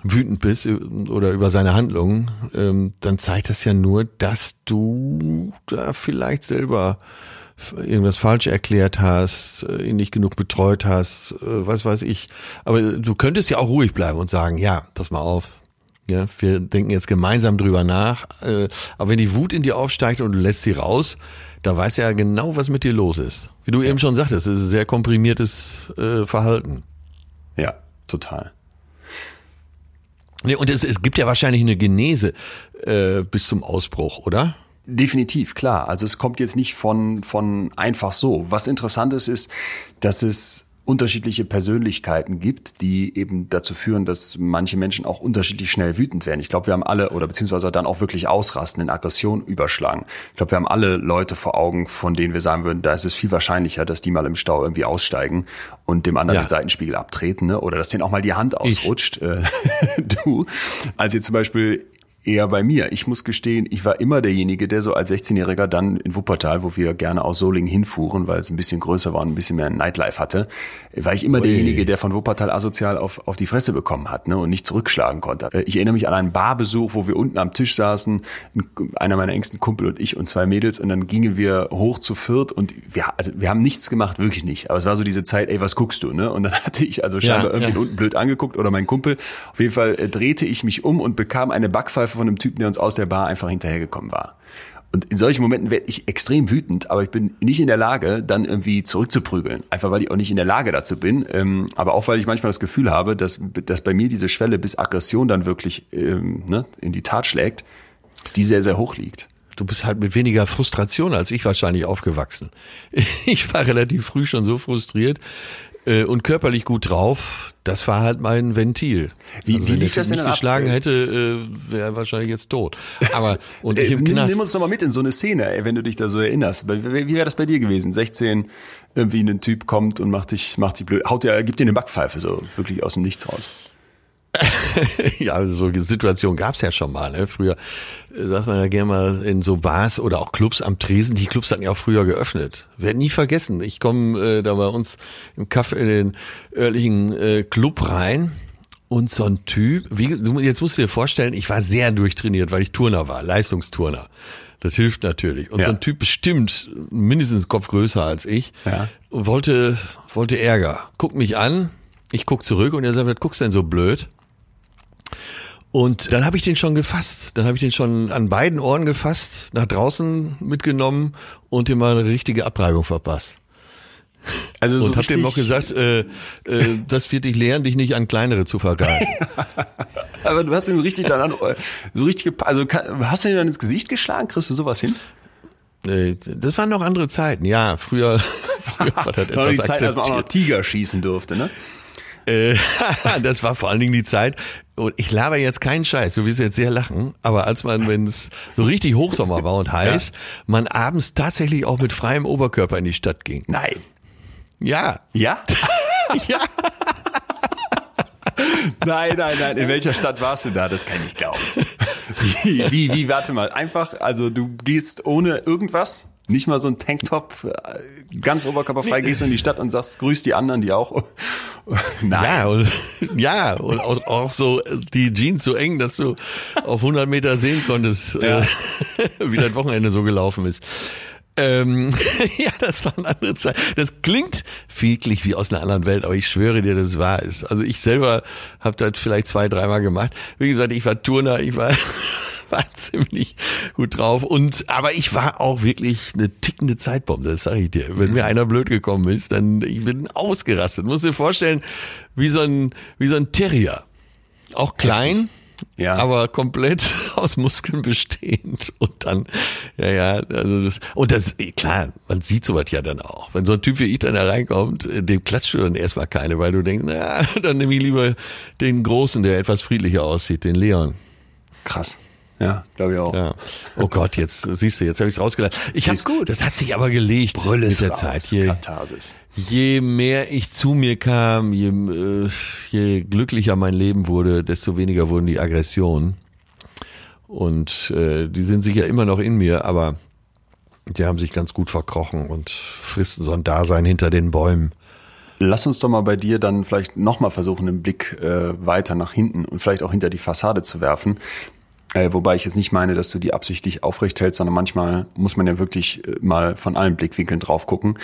wütend bist oder über seine Handlungen, ähm, dann zeigt das ja nur, dass du da vielleicht selber irgendwas falsch erklärt hast, äh, ihn nicht genug betreut hast, äh, was weiß ich. Aber du könntest ja auch ruhig bleiben und sagen, ja, pass mal auf. Ja, wir denken jetzt gemeinsam drüber nach. Äh, aber wenn die Wut in dir aufsteigt und du lässt sie raus, da weiß er ja genau, was mit dir los ist. Wie du ja. eben schon sagtest, es ist ein sehr komprimiertes äh, Verhalten. Ja, total. Nee, und es, es gibt ja wahrscheinlich eine Genese äh, bis zum Ausbruch, oder? Definitiv, klar. Also es kommt jetzt nicht von, von einfach so. Was interessant ist, ist, dass es unterschiedliche Persönlichkeiten gibt, die eben dazu führen, dass manche Menschen auch unterschiedlich schnell wütend werden. Ich glaube, wir haben alle oder beziehungsweise dann auch wirklich ausrasten, in Aggression überschlagen. Ich glaube, wir haben alle Leute vor Augen, von denen wir sagen würden, da ist es viel wahrscheinlicher, dass die mal im Stau irgendwie aussteigen und dem anderen ja. den Seitenspiegel abtreten, ne? oder dass denen auch mal die Hand ausrutscht. Äh, du, als jetzt zum Beispiel eher bei mir. Ich muss gestehen, ich war immer derjenige, der so als 16-Jähriger dann in Wuppertal, wo wir gerne aus Solingen hinfuhren, weil es ein bisschen größer war und ein bisschen mehr Nightlife hatte, war ich immer Ui. derjenige, der von Wuppertal asozial auf, auf die Fresse bekommen hat ne, und nicht zurückschlagen konnte. Äh, ich erinnere mich an einen Barbesuch, wo wir unten am Tisch saßen, einer meiner engsten Kumpel und ich und zwei Mädels und dann gingen wir hoch zu viert und wir, also wir haben nichts gemacht, wirklich nicht. Aber es war so diese Zeit, ey, was guckst du? Ne? Und dann hatte ich also scheinbar ja, irgendwie ja. unten blöd angeguckt oder mein Kumpel. Auf jeden Fall äh, drehte ich mich um und bekam eine Backpfeife von einem Typen, der uns aus der Bar einfach hinterhergekommen war. Und in solchen Momenten werde ich extrem wütend, aber ich bin nicht in der Lage, dann irgendwie zurückzuprügeln. Einfach weil ich auch nicht in der Lage dazu bin. Ähm, aber auch weil ich manchmal das Gefühl habe, dass, dass bei mir diese Schwelle bis Aggression dann wirklich ähm, ne, in die Tat schlägt, dass die sehr, sehr hoch liegt. Du bist halt mit weniger Frustration als ich wahrscheinlich aufgewachsen. Ich war relativ früh schon so frustriert, äh, und körperlich gut drauf, das war halt mein Ventil. Wie, also wie wenn lief das denn mich ab? geschlagen hätte, äh, wäre er wahrscheinlich jetzt tot. Aber und ich Äh, im nimm, Knast. nimm uns doch mal mit in so eine Szene, ey, wenn du dich da so erinnerst. Wie, wie wie wäre das bei dir gewesen? 16, irgendwie ein Typ kommt und macht dich, macht dich blöd, haut dir, gibt dir eine Backpfeife, so wirklich aus dem Nichts raus. Ja, also so Situationen gab's ja schon mal. Ne? Früher äh, saß man ja gerne mal in so Bars oder auch Clubs am Tresen. Die Clubs hatten ja auch früher geöffnet. Werd nie vergessen. Ich komme äh, da bei uns im Kaffee in den örtlichen äh, Club rein und so ein Typ, wie, du, jetzt musst du dir vorstellen, ich war sehr durchtrainiert, weil ich Turner war, Leistungsturner. Das hilft natürlich. Und Ja. so ein Typ bestimmt mindestens Kopf größer als ich, Ja. wollte, wollte Ärger. Guckt mich an, ich guck zurück und er sagt, was guckst denn so blöd? Und dann habe ich den schon gefasst. Dann habe ich den schon an beiden Ohren gefasst, nach draußen mitgenommen und ihm mal eine richtige Abreibung verpasst. Also so und hab dem noch richtig- gesagt, äh, äh, das wird dich lehren, dich nicht an kleinere zu vergreifen. Aber du hast ihn so richtig dann an, so richtig, also hast du ihn dann ins Gesicht geschlagen? Kriegst du sowas hin? Äh, das waren noch andere Zeiten. Ja, früher, früher war das Das war die etwas Zeit, als man auch noch. Tiger schießen durfte, ne? Äh, das war vor allen Dingen die Zeit. Und ich laber jetzt keinen Scheiß, du wirst jetzt sehr lachen, aber als man, wenn es so richtig Hochsommer war und heiß, man abends tatsächlich auch mit freiem Oberkörper in die Stadt ging. Nein. Ja, Ja? ja. Nein, nein, nein. In welcher Stadt warst du da? Das kann ich glauben. Wie, wie, wie, warte mal. Einfach, also du gehst ohne irgendwas, nicht mal so ein Tanktop, äh, ganz oberkörperfrei, gehst du in die Stadt und sagst, grüß die anderen, die auch. Nein. Ja, und, ja, und auch, auch so die Jeans so eng, dass du auf 100 Meter sehen konntest, Ja. äh, wie das Wochenende so gelaufen ist. Ähm, ja, das war eine andere Zeit. Das klingt wirklich wie aus einer anderen Welt, aber ich schwöre dir, dass es wahr ist. Also ich selber habe das vielleicht zwei, dreimal gemacht. Wie gesagt, ich war Turner, ich war, war ziemlich gut drauf. Und aber ich war auch wirklich eine tickende Zeitbombe, das sage ich dir. Wenn mir einer blöd gekommen ist, dann ich bin ausgerastet. Muss dir vorstellen, wie so ein wie so ein Terrier. Auch klein, Ja. aber komplett aus Muskeln bestehend und dann, ja, ja, also das, und das, klar, man sieht sowas ja dann auch. Wenn so ein Typ wie ich dann da reinkommt, äh, dem klatscht du dann erstmal keine, weil du denkst, na, dann nehme ich lieber den Großen, der etwas friedlicher aussieht, den Leon. Krass. Ja, glaube ich auch. Ja. Oh Gott, jetzt siehst du, jetzt habe ich es rausgelassen. Ich Ist hab, gut. Das hat sich aber gelegt Brille mit der raus. Zeit. Je, Katharsis. je mehr ich zu mir kam, je, äh, je glücklicher mein Leben wurde, desto weniger wurden die Aggressionen. Und äh, die sind sicher immer noch in mir, aber die haben sich ganz gut verkrochen und fristen so ein Dasein hinter den Bäumen. Lass uns doch mal bei dir dann vielleicht nochmal versuchen, den Blick äh, weiter nach hinten und vielleicht auch hinter die Fassade zu werfen. Äh, wobei ich jetzt nicht meine, dass du die absichtlich aufrecht hältst, sondern manchmal muss man ja wirklich äh, mal von allen Blickwinkeln drauf gucken.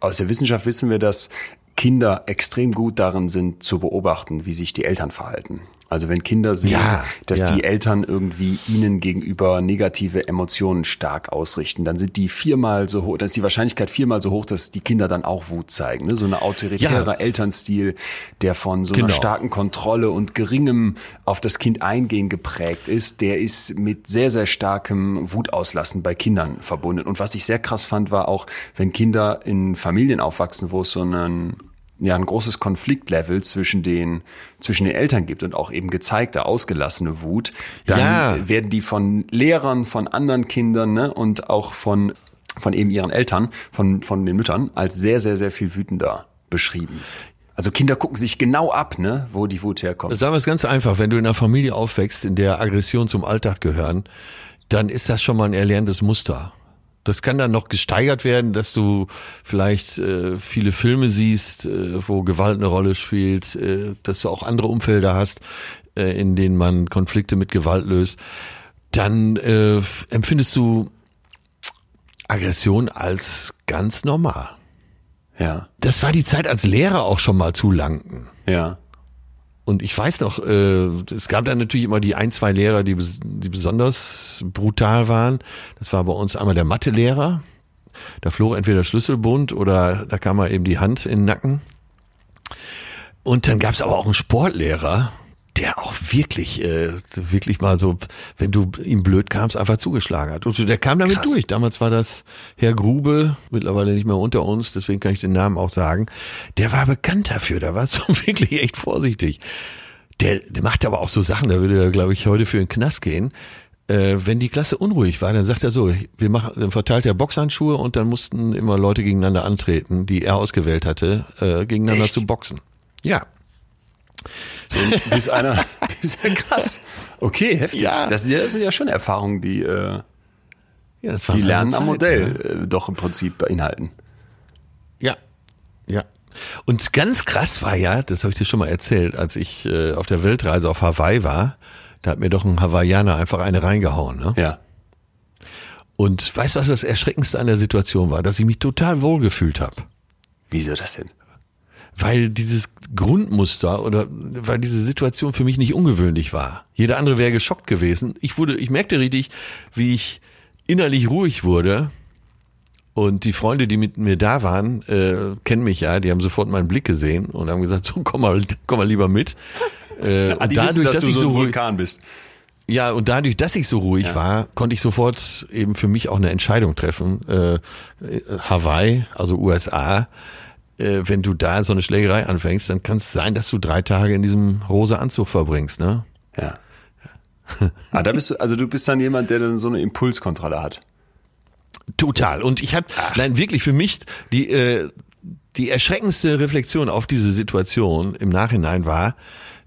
Aus der Wissenschaft wissen wir, dass Kinder extrem gut darin sind zu beobachten, wie sich die Eltern verhalten. Also wenn Kinder sehen, Ja, dass ja. die Eltern irgendwie ihnen gegenüber negative Emotionen stark ausrichten, dann sind die viermal so hoch, dann ist die Wahrscheinlichkeit viermal so hoch, dass die Kinder dann auch Wut zeigen. Ne? So eine autoritäre Ja. Elternstil, der von so einer Genau. starken Kontrolle und geringem auf das Kind eingehen geprägt ist, der ist mit sehr, sehr starkem Wutauslassen bei Kindern verbunden. Und was ich sehr krass fand, war auch, wenn Kinder in Familien aufwachsen, wo es so einen ja, ein großes Konfliktlevel zwischen den, zwischen den Eltern gibt und auch eben gezeigte, ausgelassene Wut, dann Ja. werden die von Lehrern, von anderen Kindern ne, und auch von, von eben ihren Eltern, von, von den Müttern als sehr, sehr, sehr viel wütender beschrieben. Also Kinder gucken sich genau ab, ne, wo die Wut herkommt. Sagen wir es ganz einfach, wenn du in einer Familie aufwächst, in der Aggression zum Alltag gehören, dann ist das schon mal ein erlerntes Muster. Das kann dann noch gesteigert werden, dass du vielleicht äh, viele Filme siehst, äh, wo Gewalt eine Rolle spielt, äh, dass du auch andere Umfelder hast, äh, in denen man Konflikte mit Gewalt löst. Dann äh, empfindest du Aggression als ganz normal. Ja, Das war die Zeit, als Lehrer auch schon mal zulangten. ja. Und ich weiß noch, äh, es gab dann natürlich immer die ein, zwei Lehrer, die, die besonders brutal waren. Das war bei uns einmal der Mathelehrer. Da flog entweder Schlüsselbund oder da kam mal eben die Hand in den Nacken. Und dann gab es aber auch einen Sportlehrer, der auch wirklich, äh, wirklich mal so, wenn du ihm blöd kamst, einfach zugeschlagen hat. Und der kam damit Krass. durch. Damals war das Herr Grube, mittlerweile nicht mehr unter uns, deswegen kann ich den Namen auch sagen. Der war bekannt dafür, der war so wirklich echt vorsichtig. Der, der macht aber auch so Sachen, da würde er, glaube ich, heute für den Knast gehen. Äh, wenn die Klasse unruhig war, dann sagt er so, wir machen, dann verteilt er Boxhandschuhe und dann mussten immer Leute gegeneinander antreten, die er ausgewählt hatte, äh, gegeneinander Echt? zu boxen. Ja. So, bis einer, bis krass. Okay, heftig. Ja. Das, sind ja schon Erfahrungen, die, äh, ja, das die Lernen Zeit, am Modell ja. äh, doch im Prinzip beinhalten. Ja, ja. Und ganz krass war ja, das habe ich dir schon mal erzählt, als ich äh, auf der Weltreise auf Hawaii war, da hat mir doch ein Hawaiianer einfach eine reingehauen. Ne? Ja. Und weißt du, was das Erschreckendste an der Situation war? Dass ich mich total wohlgefühlt habe. Wieso das denn? Weil dieses Grundmuster oder weil diese Situation für mich nicht ungewöhnlich war. Jeder andere wäre geschockt gewesen. Ich wurde, ich merkte richtig, wie ich innerlich ruhig wurde. Und die Freunde, die mit mir da waren, äh, kennen mich ja, die haben sofort meinen Blick gesehen und haben gesagt, so komm mal, komm mal lieber mit. Äh, ja, dadurch, wissen, dass, dass ich so, ein Vulkan bist. Ja, und dadurch, dass ich so ruhig ja. war, konnte ich sofort eben für mich auch eine Entscheidung treffen. Äh, Hawaii, also USA, äh, wenn du da so eine Schlägerei anfängst, dann kann es sein, dass du drei Tage in diesem rosa Anzug verbringst, ne? Ja. ah, da bist du, also du bist dann jemand, der dann so eine Impulskontrolle hat. Total. Und ich habe, nein, wirklich für mich die äh, die erschreckendste Reflexion auf diese Situation im Nachhinein war,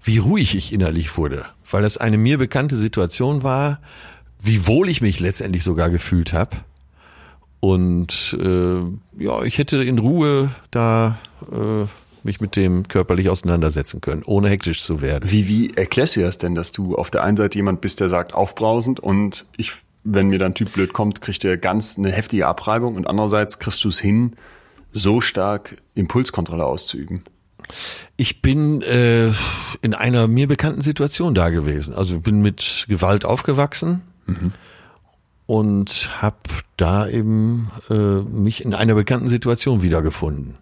wie ruhig ich innerlich wurde, weil das eine mir bekannte Situation war, wie wohl ich mich letztendlich sogar gefühlt habe und äh, ja, ich hätte in Ruhe da äh, mich mit dem körperlich auseinandersetzen können, ohne hektisch zu werden. Wie, wie erklärst du das denn, dass du auf der einen Seite jemand bist, der sagt aufbrausend und ich, wenn mir dann Typ blöd kommt, kriegt der ganz eine heftige Abreibung und andererseits kriegst du es hin, so stark Impulskontrolle auszuüben? Ich bin äh, in einer mir bekannten Situation da gewesen. Also bin mit Gewalt aufgewachsen. Mhm und habe da eben äh, mich in einer bekannten Situation wiedergefunden.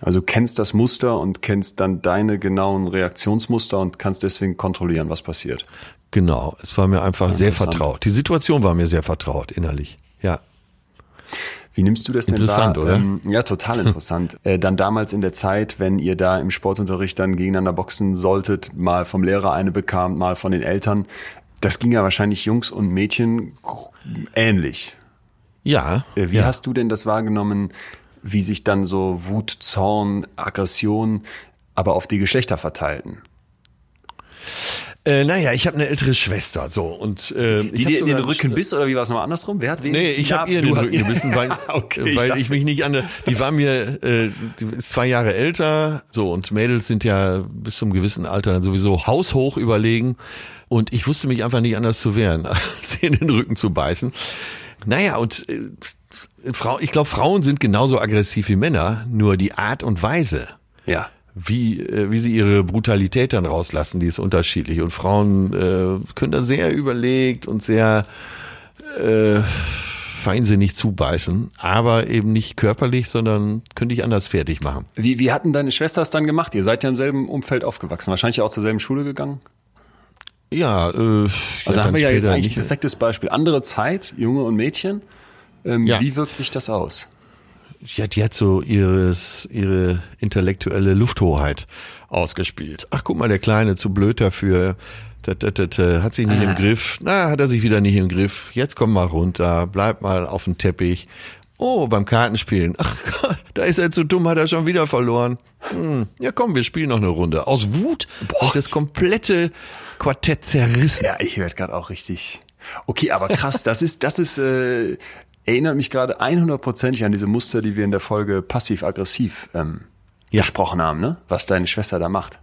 Also kennst das Muster und kennst dann deine genauen Reaktionsmuster und kannst deswegen kontrollieren, was passiert. Genau, es war mir einfach sehr vertraut. Die Situation war mir sehr vertraut innerlich. Ja. Wie nimmst du das denn interessant, wahr? Oder? Ähm, ja, total interessant. äh, dann damals in der Zeit, wenn ihr da im Sportunterricht dann gegeneinander boxen solltet, mal vom Lehrer eine bekamt, mal von den Eltern, das ging ja wahrscheinlich Jungs und Mädchen ähnlich. Ja. Äh, wie ja. hast du denn das wahrgenommen, wie sich dann so Wut, Zorn, Aggression aber auf die Geschlechter verteilten? Äh, naja, ich habe eine ältere Schwester, so und äh, die dir in den Rücken biss oder wie war es nochmal andersrum? Wer hat wen? Nee, ich ja, habe ihr den Rücken gebissen, weil, okay, weil ich, ich mich nicht an der, die war mir, äh, die ist zwei Jahre älter, so und Mädels sind ja bis zum gewissen Alter dann sowieso haushoch überlegen und ich wusste mich einfach nicht anders zu wehren, als in den Rücken zu beißen. Naja, und äh, Frau, ich glaube, Frauen sind genauso aggressiv wie Männer, nur die Art und Weise. Ja wie, äh, wie sie ihre Brutalität dann rauslassen, die ist unterschiedlich. Und Frauen äh, können da sehr überlegt und sehr äh, feinsinnig zubeißen, aber eben nicht körperlich, sondern könnte ich anders fertig machen. Wie, wie hatten deine Schwester es dann gemacht? Ihr seid ja im selben Umfeld aufgewachsen, wahrscheinlich auch zur selben Schule gegangen? Ja, äh, also haben wir ja jetzt eigentlich ein perfektes Beispiel. Andere Zeit, Junge und Mädchen. Ähm, ja. Wie wirkt sich das aus? ja, die hat so ihres, ihre intellektuelle Lufthoheit ausgespielt. Ach, guck mal, der Kleine, zu blöd dafür. Hat sich nicht ah. im Griff. Na, hat er sich wieder nicht im Griff. Jetzt komm mal runter, bleib mal auf dem Teppich. Oh, beim Kartenspielen. Ach, da ist er zu dumm, hat er schon wieder verloren. Hm, ja, komm, wir spielen noch eine Runde. Aus Wut Boah. das komplette Quartett zerrissen. Ja, ich werde gerade auch richtig. Okay, aber krass, das ist, das ist, äh, erinnert mich gerade 100%ig an diese Muster, die wir in der Folge passiv-aggressiv ähm, ja. gesprochen haben, ne? was deine Schwester da macht.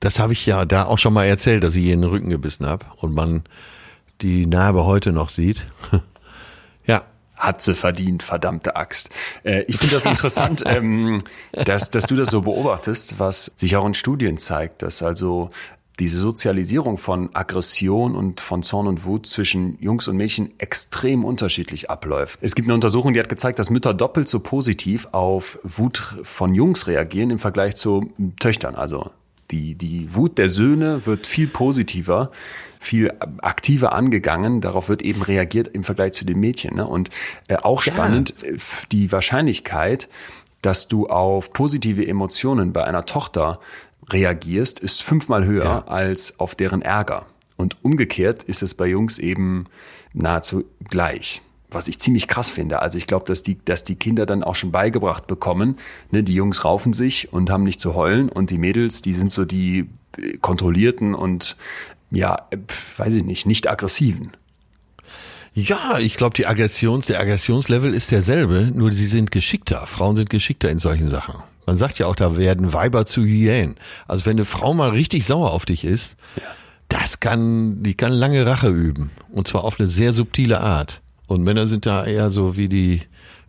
Das habe ich ja da auch schon mal erzählt, dass ich ihr in den Rücken gebissen habe und man die Narbe heute noch sieht. ja. hat sie verdient, verdammte Axt. Äh, ich finde das interessant, ähm, dass, dass du das so beobachtest, was sich auch in Studien zeigt, dass also diese Sozialisierung von Aggression und von Zorn und Wut zwischen Jungs und Mädchen extrem unterschiedlich abläuft. Es gibt eine Untersuchung, die hat gezeigt, dass Mütter doppelt so positiv auf Wut von Jungs reagieren im Vergleich zu Töchtern. Also die, die Wut der Söhne wird viel positiver, viel aktiver angegangen. Darauf wird eben reagiert im Vergleich zu den Mädchen. Ne? Und äh, auch spannend, ja. Äh, die Wahrscheinlichkeit, dass du auf positive Emotionen bei einer Tochter reagierst, ist fünfmal höher ja. als auf deren Ärger. Und umgekehrt ist es bei Jungs eben nahezu gleich. Was ich ziemlich krass finde. Also ich glaube, dass die, dass die Kinder dann auch schon beigebracht bekommen. Ne, die Jungs raufen sich und haben nicht zu heulen und die Mädels, die sind so die äh, kontrollierten und ja, weiß ich nicht, nicht aggressiven. Ja, ich glaube, die Aggressions, der Aggressionslevel ist derselbe, nur sie sind geschickter. Frauen sind geschickter in solchen Sachen. Man sagt ja auch, da werden Weiber zu Hyänen. Also wenn eine Frau mal richtig sauer auf dich ist, ja. das kann, die kann lange Rache üben. Und zwar auf eine sehr subtile Art. Und Männer sind da eher so wie die,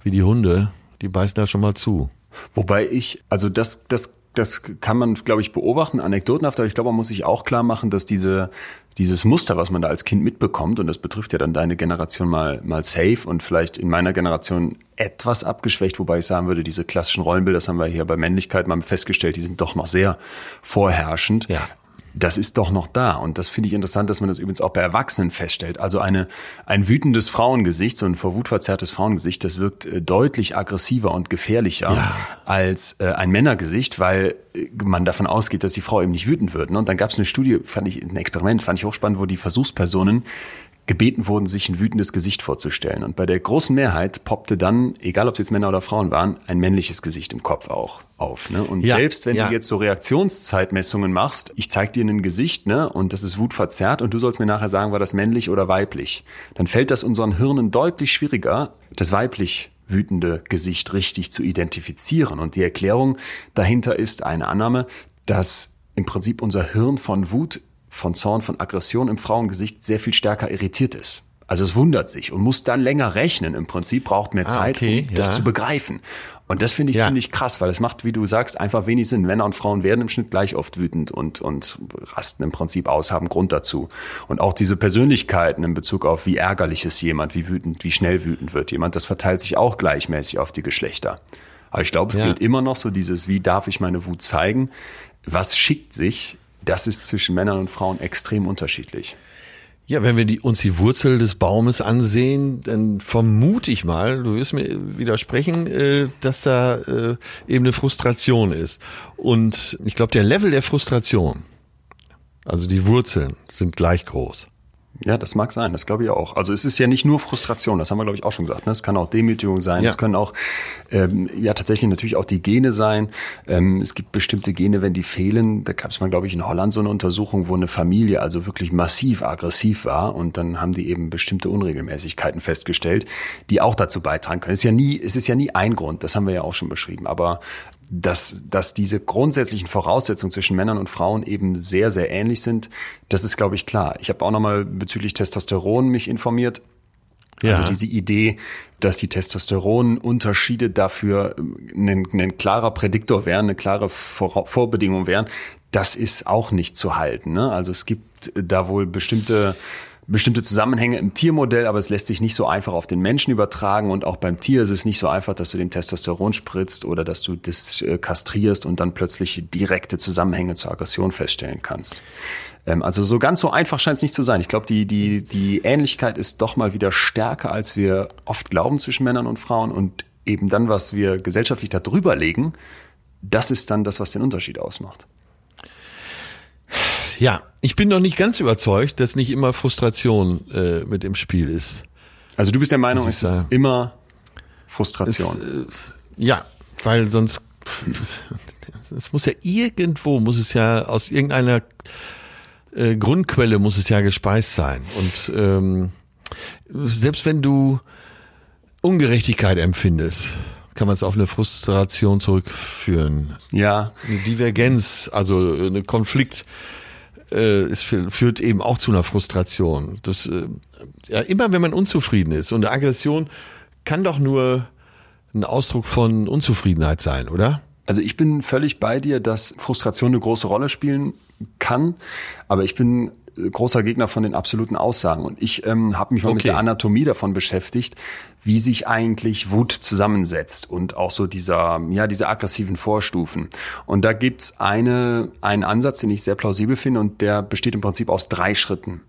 wie die Hunde, die beißen da schon mal zu. Wobei ich, also das, das das kann man, glaube ich, beobachten, anekdotenhaft, aber ich glaube, man muss sich auch klar machen, dass diese, dieses Muster, was man da als Kind mitbekommt, und das betrifft ja dann deine Generation mal, mal safe und vielleicht in meiner Generation etwas abgeschwächt, wobei ich sagen würde, diese klassischen Rollenbilder, das haben wir hier bei Männlichkeit mal festgestellt, die sind doch noch sehr vorherrschend. Ja das ist doch noch da. Und das finde ich interessant, dass man das übrigens auch bei Erwachsenen feststellt. Also eine, ein wütendes Frauengesicht, so ein vor Wut verzerrtes Frauengesicht, das wirkt äh, deutlich aggressiver und gefährlicher ja. als äh, ein Männergesicht, weil äh, man davon ausgeht, dass die Frau eben nicht wütend wird. Ne? Und dann gab es eine Studie, fand ich, ein Experiment, fand ich hochspannend, wo die Versuchspersonen gebeten wurden, sich ein wütendes Gesicht vorzustellen. Und bei der großen Mehrheit poppte dann, egal ob es jetzt Männer oder Frauen waren, ein männliches Gesicht im Kopf auch auf. Ne? Und ja, selbst wenn ja. du jetzt so Reaktionszeitmessungen machst, ich zeig dir ein Gesicht, ne, und das ist wutverzerrt und du sollst mir nachher sagen, war das männlich oder weiblich, dann fällt das unseren Hirnen deutlich schwieriger, das weiblich wütende Gesicht richtig zu identifizieren. Und die Erklärung dahinter ist eine Annahme, dass im Prinzip unser Hirn von Wut von Zorn, von Aggression im Frauengesicht sehr viel stärker irritiert ist. Also es wundert sich und muss dann länger rechnen. Im Prinzip braucht mehr ah, Zeit, okay, um das zu begreifen. Und das finde ich ja. ziemlich krass, weil es macht, wie du sagst, einfach wenig Sinn. Männer und Frauen werden im Schnitt gleich oft wütend und, und rasten im Prinzip aus, haben Grund dazu. Und auch diese Persönlichkeiten in Bezug auf, wie ärgerlich ist jemand, wie wütend, wie schnell wütend wird jemand, das verteilt sich auch gleichmäßig auf die Geschlechter. Aber ich glaube, es ja. gilt immer noch so dieses, wie darf ich meine Wut zeigen? Was schickt sich das ist zwischen Männern und Frauen extrem unterschiedlich. Ja, wenn wir die, uns die Wurzel des Baumes ansehen, dann vermute ich mal, du wirst mir widersprechen, äh, dass da äh, eben eine Frustration ist. Und ich glaube, der Level der Frustration, also die Wurzeln, sind gleich groß. Ja, das mag sein, das glaube ich auch. Also es ist ja nicht nur Frustration, das haben wir, glaube ich, auch schon gesagt. Ne? Es kann auch Demütigung sein, ja. es können auch ähm, ja tatsächlich natürlich auch die Gene sein. Ähm, es gibt bestimmte Gene, wenn die fehlen. Da gab es mal, glaube ich, in Holland so eine Untersuchung, wo eine Familie also wirklich massiv aggressiv war und dann haben die eben bestimmte Unregelmäßigkeiten festgestellt, die auch dazu beitragen können. Es ist ja nie, es ist ja nie ein Grund, das haben wir ja auch schon beschrieben. Aber dass, dass diese grundsätzlichen Voraussetzungen zwischen Männern und Frauen eben sehr, sehr ähnlich sind, das ist, glaube ich, klar. Ich habe auch nochmal bezüglich Testosteron mich informiert. Ja. Also diese Idee, dass die Testosteronunterschiede dafür ein, ein klarer Prädiktor wären, eine klare Vor Vorbedingung wären, das ist auch nicht zu halten. Ne? Also es gibt da wohl bestimmte bestimmte Zusammenhänge im Tiermodell, aber es lässt sich nicht so einfach auf den Menschen übertragen und auch beim Tier ist es nicht so einfach, dass du dem Testosteron spritzt oder dass du das äh, kastrierst und dann plötzlich direkte Zusammenhänge zur Aggression feststellen kannst. Ähm, also so ganz so einfach scheint es nicht zu sein. Ich glaube, die, die, die Ähnlichkeit ist doch mal wieder stärker, als wir oft glauben zwischen Männern und Frauen und eben dann, was wir gesellschaftlich da drüber legen, das ist dann das, was den Unterschied ausmacht. Ja, ich bin noch nicht ganz überzeugt, dass nicht immer Frustration äh, mit im Spiel ist. Also du bist der Meinung, es ist immer Frustration. Es, äh, ja, weil sonst es muss ja irgendwo muss es ja aus irgendeiner äh, Grundquelle muss es ja gespeist sein und ähm, selbst wenn du Ungerechtigkeit empfindest, kann man es auf eine Frustration zurückführen. Ja. Eine Divergenz, also eine Konflikt äh, es führt eben auch zu einer Frustration. Das, äh, ja, immer wenn man unzufrieden ist und Aggression kann doch nur ein Ausdruck von Unzufriedenheit sein, oder? Also ich bin völlig bei dir, dass Frustration eine große Rolle spielen kann, aber ich bin großer Gegner von den absoluten Aussagen. Und ich ähm, habe mich mal okay. mit der Anatomie davon beschäftigt, wie sich eigentlich Wut zusammensetzt und auch so dieser, ja, diese aggressiven Vorstufen. Und da gibt's eine, einen Ansatz, den ich sehr plausibel finde und der besteht im Prinzip aus drei Schritten.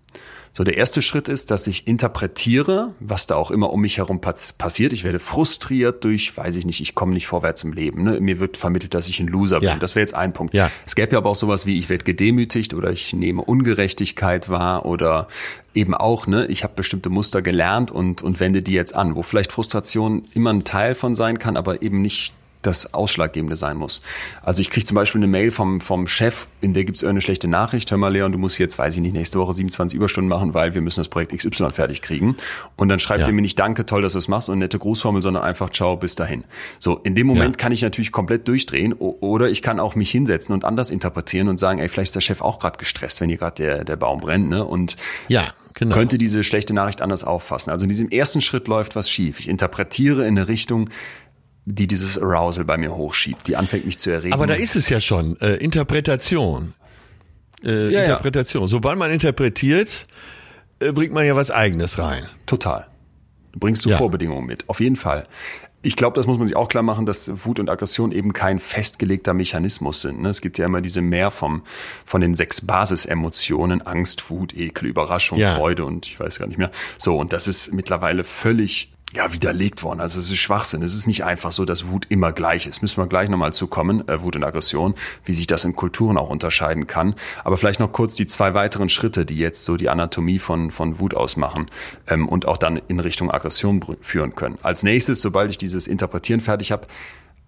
So, der erste Schritt ist, dass ich interpretiere, was da auch immer um mich herum passiert. Ich werde frustriert durch, weiß ich nicht, ich komme nicht vorwärts im Leben. Ne? Mir wird vermittelt, dass ich ein Loser bin. Das wäre jetzt ein Punkt. Ja. Es gäbe ja aber auch sowas wie, ich werde gedemütigt oder ich nehme Ungerechtigkeit wahr oder eben auch, ne, ich habe bestimmte Muster gelernt und, und wende die jetzt an, wo vielleicht Frustration immer ein Teil von sein kann, aber eben nicht das Ausschlaggebende sein muss. Also ich kriege zum Beispiel eine Mail vom, vom Chef, in der gibt es irgendeine schlechte Nachricht. Hör mal, Leon, du musst jetzt, weiß ich nicht, nächste Woche 27 Überstunden machen, weil wir müssen das Projekt XY fertig kriegen. Und dann schreibt ja. er mir nicht Danke, toll, dass du es machst und nette Grußformel, sondern einfach Ciao, bis dahin. So, in dem Moment ja. kann ich natürlich komplett durchdrehen oder ich kann auch mich hinsetzen und anders interpretieren und sagen, ey, vielleicht ist der Chef auch gerade gestresst, wenn hier gerade der, der Baum brennt, ne? Und ja. Genau. könnte diese schlechte Nachricht anders auffassen. Also in diesem ersten Schritt läuft was schief. Ich interpretiere in eine Richtung, die dieses Arousal bei mir hochschiebt, die anfängt mich zu erregen. Aber da ist es ja schon, äh, Interpretation. Äh, ja, Interpretation. Ja. Sobald man interpretiert, äh, bringt man ja was Eigenes rein. Total. Bringst du ja. Vorbedingungen mit, auf jeden Fall. Ich glaube, das muss man sich auch klar machen, dass Wut und Aggression eben kein festgelegter Mechanismus sind. Ne? Es gibt ja immer diese mehr vom, von den sechs Basisemotionen, Angst, Wut, Ekel, Überraschung. Freude und ich weiß gar nicht mehr. So, und das ist mittlerweile völlig ja, widerlegt worden. Also es ist Schwachsinn. Es ist nicht einfach so, dass Wut immer gleich ist. Müssen wir gleich nochmal zukommen, äh, Wut und Aggression, wie sich das in Kulturen auch unterscheiden kann. Aber vielleicht noch kurz die zwei weiteren Schritte, die jetzt so die Anatomie von, von Wut ausmachen ähm, und auch dann in Richtung Aggression führen können. Als nächstes, sobald ich dieses Interpretieren fertig habe,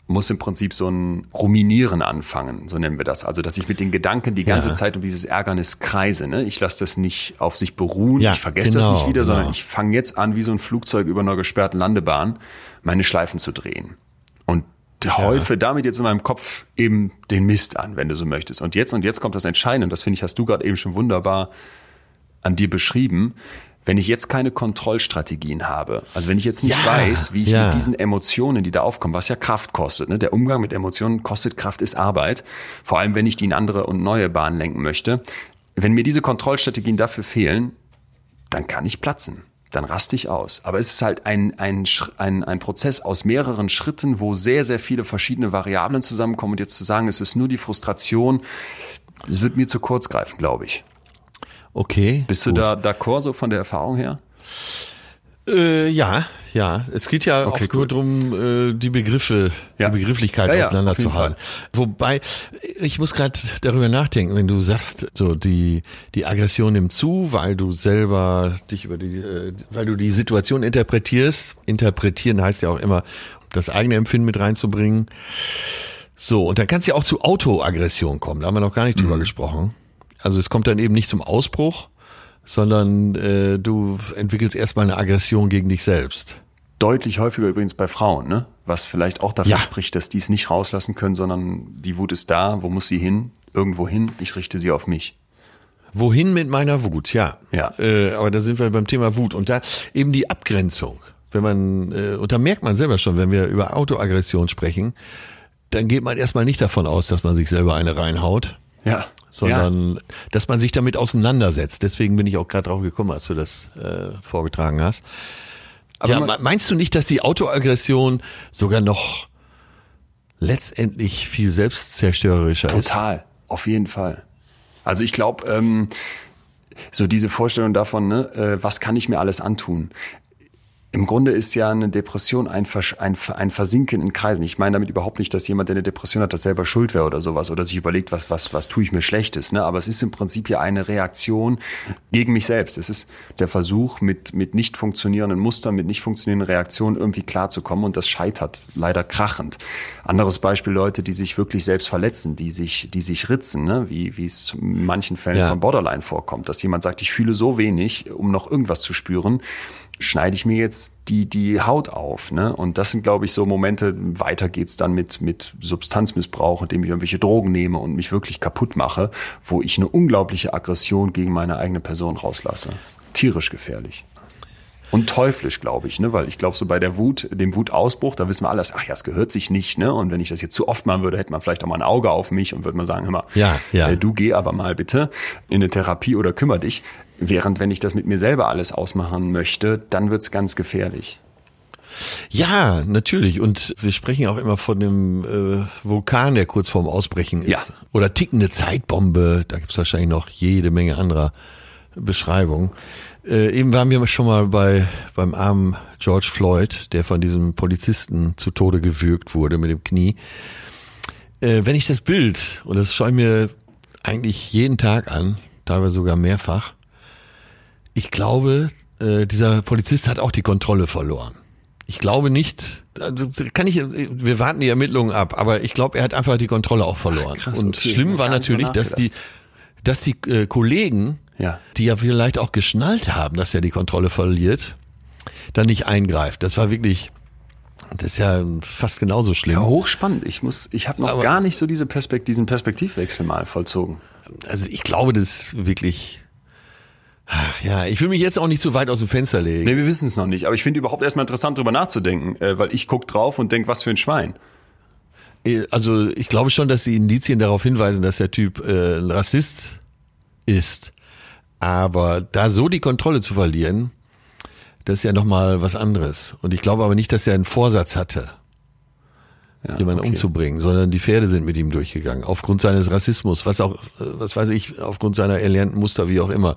muss im Prinzip so ein Ruminieren anfangen, so nennen wir das. Also, dass ich mit den Gedanken die ganze ja. Zeit um dieses Ärgernis kreise. Ne? Ich lasse das nicht auf sich beruhen, ja, ich vergesse genau, das nicht wieder, genau. sondern ich fange jetzt an, wie so ein Flugzeug über einer gesperrten Landebahn, meine Schleifen zu drehen. Und ja. häufe damit jetzt in meinem Kopf eben den Mist an, wenn du so möchtest. Und jetzt und jetzt kommt das Entscheidende, das finde ich, hast du gerade eben schon wunderbar an dir beschrieben. Wenn ich jetzt keine Kontrollstrategien habe, also wenn ich jetzt nicht ja, weiß, wie ich ja. mit diesen Emotionen, die da aufkommen, was ja Kraft kostet, ne? der Umgang mit Emotionen kostet Kraft, ist Arbeit, vor allem wenn ich die in andere und neue Bahnen lenken möchte. Wenn mir diese Kontrollstrategien dafür fehlen, dann kann ich platzen dann raste ich aus. Aber es ist halt ein, ein, ein, ein Prozess aus mehreren Schritten, wo sehr, sehr viele verschiedene Variablen zusammenkommen. Und jetzt zu sagen, es ist nur die Frustration, das wird mir zu kurz greifen, glaube ich. Okay. Bist gut. du da d'accord so von der Erfahrung her? Äh, ja, ja. Es geht ja okay, auch nur darum, äh, die Begriffe, ja. die Begrifflichkeit ja, ja, auseinanderzuhalten. Wobei, ich muss gerade darüber nachdenken, wenn du sagst, so die, die Aggression nimmt zu, weil du selber dich über die, äh, weil du die Situation interpretierst. Interpretieren heißt ja auch immer, das eigene Empfinden mit reinzubringen. So, und dann kann es ja auch zu Autoaggression kommen. Da haben wir noch gar nicht drüber mhm. gesprochen. Also es kommt dann eben nicht zum Ausbruch, sondern äh, du entwickelst erstmal eine Aggression gegen dich selbst. Deutlich häufiger übrigens bei Frauen, ne? Was vielleicht auch dafür ja. spricht, dass die es nicht rauslassen können, sondern die Wut ist da, wo muss sie hin? Irgendwo hin, ich richte sie auf mich. Wohin mit meiner Wut, ja. Ja. Äh, aber da sind wir beim Thema Wut. Und da eben die Abgrenzung. Wenn man, äh, und da merkt man selber schon, wenn wir über Autoaggression sprechen, dann geht man erstmal nicht davon aus, dass man sich selber eine reinhaut. Ja sondern ja. dass man sich damit auseinandersetzt. Deswegen bin ich auch gerade drauf gekommen, als du das äh, vorgetragen hast. Aber ja, meinst du nicht, dass die Autoaggression sogar noch letztendlich viel selbstzerstörerischer Total, ist? Total, auf jeden Fall. Also ich glaube, ähm, so diese Vorstellung davon, ne, äh, was kann ich mir alles antun? Im Grunde ist ja eine Depression ein, ein, ein Versinken in Kreisen. Ich meine damit überhaupt nicht, dass jemand, der eine Depression hat, das selber schuld wäre oder sowas oder sich überlegt, was, was, was tue ich mir Schlechtes. Ne? Aber es ist im Prinzip ja eine Reaktion gegen mich selbst. Es ist der Versuch, mit, mit nicht funktionierenden Mustern, mit nicht funktionierenden Reaktionen irgendwie klarzukommen und das scheitert leider krachend. Anderes Beispiel Leute, die sich wirklich selbst verletzen, die sich, die sich ritzen, ne? wie, wie es in manchen Fällen ja. von Borderline vorkommt, dass jemand sagt, ich fühle so wenig, um noch irgendwas zu spüren schneide ich mir jetzt die, die Haut auf. Ne? Und das sind, glaube ich, so Momente, weiter geht's dann mit, mit Substanzmissbrauch, indem ich irgendwelche Drogen nehme und mich wirklich kaputt mache, wo ich eine unglaubliche Aggression gegen meine eigene Person rauslasse. Tierisch gefährlich. Und teuflisch, glaube ich, ne? Weil ich glaube, so bei der Wut, dem Wutausbruch, da wissen wir alles, ach ja, es gehört sich nicht, ne? Und wenn ich das jetzt zu oft machen würde, hätte man vielleicht auch mal ein Auge auf mich und würde mal sagen, hör mal, Ja, ja. Äh, du geh aber mal bitte in eine Therapie oder kümmere dich. Während wenn ich das mit mir selber alles ausmachen möchte, dann wird's ganz gefährlich. Ja, natürlich. Und wir sprechen auch immer von dem äh, Vulkan, der kurz vorm Ausbrechen ist. Ja. Oder tickende Zeitbombe. Da gibt's wahrscheinlich noch jede Menge anderer Beschreibungen. Äh, eben waren wir schon mal bei beim armen George Floyd, der von diesem Polizisten zu Tode gewürgt wurde mit dem Knie. Äh, wenn ich das Bild, und das schaue ich mir eigentlich jeden Tag an, teilweise sogar mehrfach, ich glaube, äh, dieser Polizist hat auch die Kontrolle verloren. Ich glaube nicht, also kann ich, wir warten die Ermittlungen ab, aber ich glaube, er hat einfach die Kontrolle auch verloren. krass, Und okay, schlimm war natürlich, dass die, dass die äh, Kollegen, Ja. die ja vielleicht auch geschnallt haben, dass er die Kontrolle verliert, dann nicht eingreift. Das war wirklich, das ist ja fast genauso schlimm. Ja, hochspannend. Ich muss, ich habe noch Aber- gar nicht so diese Perspekt diesen Perspektivwechsel mal vollzogen. Also ich glaube, das ist wirklich, ach ja, ich will mich jetzt auch nicht zu weit aus dem Fenster legen. Nee, wir wissen es noch nicht. Aber ich finde überhaupt erstmal interessant, drüber nachzudenken, äh, weil ich guck drauf und denk, was für ein Schwein. Also ich glaube schon, dass die Indizien darauf hinweisen, dass der Typ äh, ein Rassist ist. Aber da so die Kontrolle zu verlieren, das ist ja nochmal was anderes. Und ich glaube aber nicht, dass er einen Vorsatz hatte, Ja, jemanden okay. umzubringen, sondern die Pferde sind mit ihm durchgegangen. Aufgrund seines Rassismus, was auch, äh, was weiß ich, aufgrund seiner erlernten Muster, wie auch immer.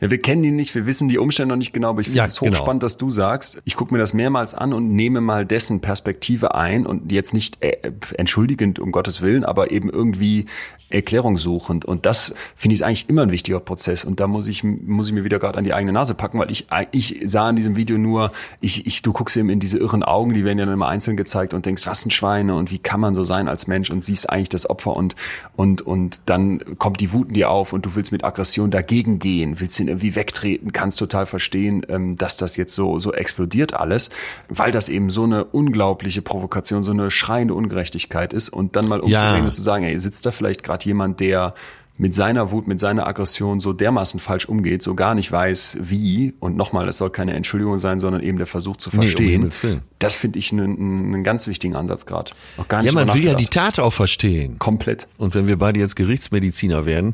Ja, wir kennen ihn nicht, wir wissen die Umstände noch nicht genau, aber ich finde Ja, es genau. hochspannend, dass du sagst, ich gucke mir das mehrmals an und nehme mal dessen Perspektive ein und jetzt nicht äh, entschuldigend, um Gottes Willen, aber eben irgendwie erklärungssuchend. Und das finde ich eigentlich immer ein wichtiger Prozess. Und da muss ich, muss ich mir wieder gerade an die eigene Nase packen, weil ich, ich sah in diesem Video nur, ich, ich, du guckst ihm in diese irren Augen, die werden ja dann immer einzeln gezeigt und denkst, was ein Schweine und wie kann man so sein als Mensch und siehst eigentlich das Opfer und, und, und dann kommt die Wut in dir auf und du willst mit Aggression dagegen gehen, willst ihn irgendwie wegtreten, kannst total verstehen, ähm, dass das jetzt so, so explodiert alles, weil das eben so eine unglaubliche Provokation, so eine schreiende Ungerechtigkeit ist und dann mal umzudrehen Ja. und zu sagen, ey, sitzt da vielleicht gerade jemand, der mit seiner Wut, mit seiner Aggression so dermaßen falsch umgeht, so gar nicht weiß, wie. Und nochmal, das soll keine Entschuldigung sein, sondern eben der Versuch zu um verstehen. Himmels Willen. das finde ich einen, einen ganz wichtigen Ansatz gerade. Noch gar nicht Ja, man will ja die. Tat auch verstehen. komplett. Und wenn wir beide jetzt Gerichtsmediziner werden,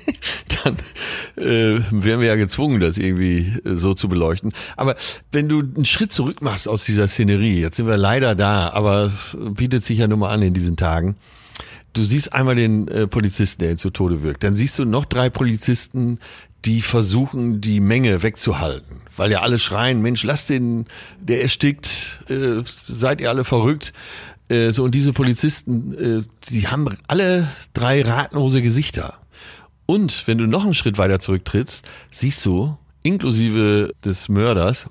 dann äh, wären wir ja gezwungen, das irgendwie äh, so zu beleuchten. Aber wenn du einen Schritt zurück machst aus dieser Szenerie, jetzt sind wir leider da, aber bietet sich ja nun mal an in diesen Tagen. Du siehst einmal den äh, Polizisten, der ihn zu Tode wirkt. Dann siehst du noch drei Polizisten, die versuchen, die Menge wegzuhalten. Weil ja alle schreien, Mensch, lass den, der erstickt, äh, seid ihr alle verrückt. Äh, so, und diese Polizisten, äh, die haben alle drei ratlose Gesichter. Und wenn du noch einen Schritt weiter zurücktrittst, siehst du, inklusive des Mörders,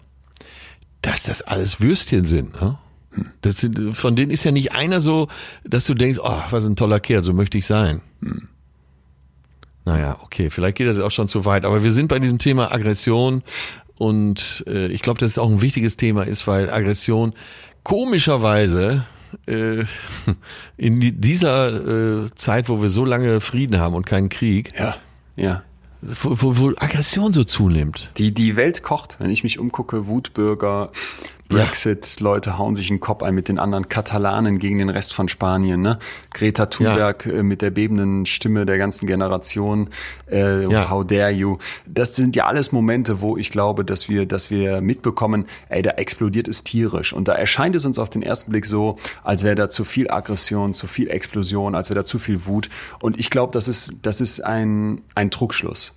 dass das alles Würstchen sind. Ne? Das sind, von denen ist ja nicht einer so, dass du denkst, oh, was ein toller Kerl, so möchte ich sein. Naja, okay, vielleicht geht das auch schon zu weit, aber wir sind bei diesem Thema Aggression und äh, ich glaube, dass es auch ein wichtiges Thema ist, weil Aggression komischerweise äh, in die, dieser äh, Zeit, wo wir so lange Frieden haben und keinen Krieg, Ja, ja. wo, wo, wo Aggression so zunimmt. Die, die Welt kocht, wenn ich mich umgucke, Wutbürger, Brexit, Leute hauen sich den Kopf ein mit den anderen Katalanen gegen den Rest von Spanien, ne? Greta Thunberg äh, mit der bebenden Stimme der ganzen Generation, äh, Ja. how dare you. Das sind ja alles Momente, wo ich glaube, dass wir, dass wir mitbekommen, ey, da explodiert es tierisch. Und da erscheint es uns auf den ersten Blick so, als wäre da zu viel Aggression, zu viel Explosion, als wäre da zu viel Wut. Und ich glaube, das ist, das ist ein, ein Trugschluss.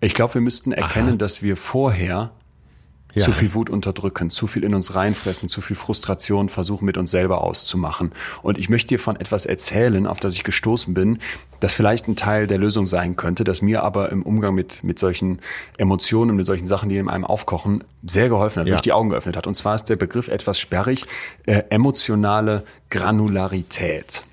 Ich glaube, wir müssten erkennen, dass wir vorher Ja. zu viel Wut unterdrücken, zu viel in uns reinfressen, zu viel Frustration versuchen mit uns selber auszumachen. Und ich möchte dir von etwas erzählen, auf das ich gestoßen bin, das vielleicht ein Teil der Lösung sein könnte, das mir aber im Umgang mit, mit solchen Emotionen, mit solchen Sachen, die in einem aufkochen, sehr geholfen hat, Ja. mich die Augen geöffnet hat. Und zwar ist der Begriff etwas sperrig, äh, emotionale Granularität.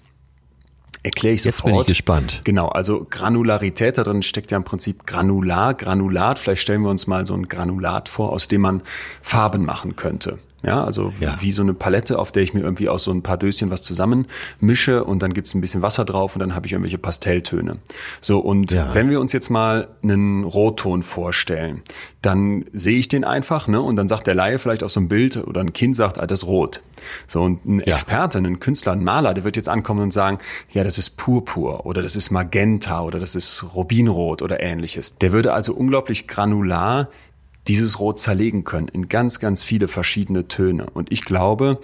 Erkläre ich Jetzt sofort. bin ich gespannt. Genau, also Granularität, da drin steckt ja im Prinzip Granular, Granulat. Vielleicht stellen wir uns mal so ein Granulat vor, aus dem man Farben machen könnte. Ja, also Ja. wie so eine Palette, auf der ich mir irgendwie aus so ein paar Döschen was zusammen mische und dann gibt's ein bisschen Wasser drauf und dann habe ich irgendwelche Pastelltöne. So, und Ja. wenn wir uns jetzt mal einen Rotton vorstellen, dann sehe ich den einfach, ne? Und dann sagt der Laie vielleicht auf so ein Bild oder ein Kind sagt, ah, das ist rot. So, und ein Ja. Experte, ein Künstler, ein Maler, der wird jetzt ankommen und sagen, ja, das ist Purpur oder das ist Magenta oder das ist Rubinrot oder ähnliches. Der würde also unglaublich granular dieses Rot zerlegen können in ganz, ganz viele verschiedene Töne. Und ich glaube,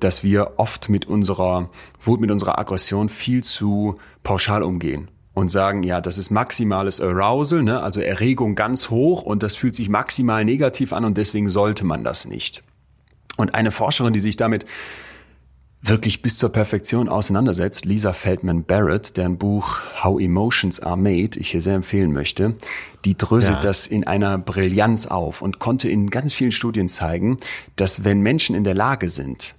dass wir oft mit unserer Wut, mit unserer Aggression viel zu pauschal umgehen und sagen, ja, das ist maximales Arousal, ne? also Erregung ganz hoch und das fühlt sich maximal negativ an und deswegen sollte man das nicht. Und eine Forscherin, die sich damit wirklich bis zur Perfektion auseinandersetzt, Lisa Feldman Barrett, deren Buch How Emotions Are Made, ich hier sehr empfehlen möchte, die dröselt Ja. das in einer Brillanz auf und konnte in ganz vielen Studien zeigen, dass wenn Menschen in der Lage sind,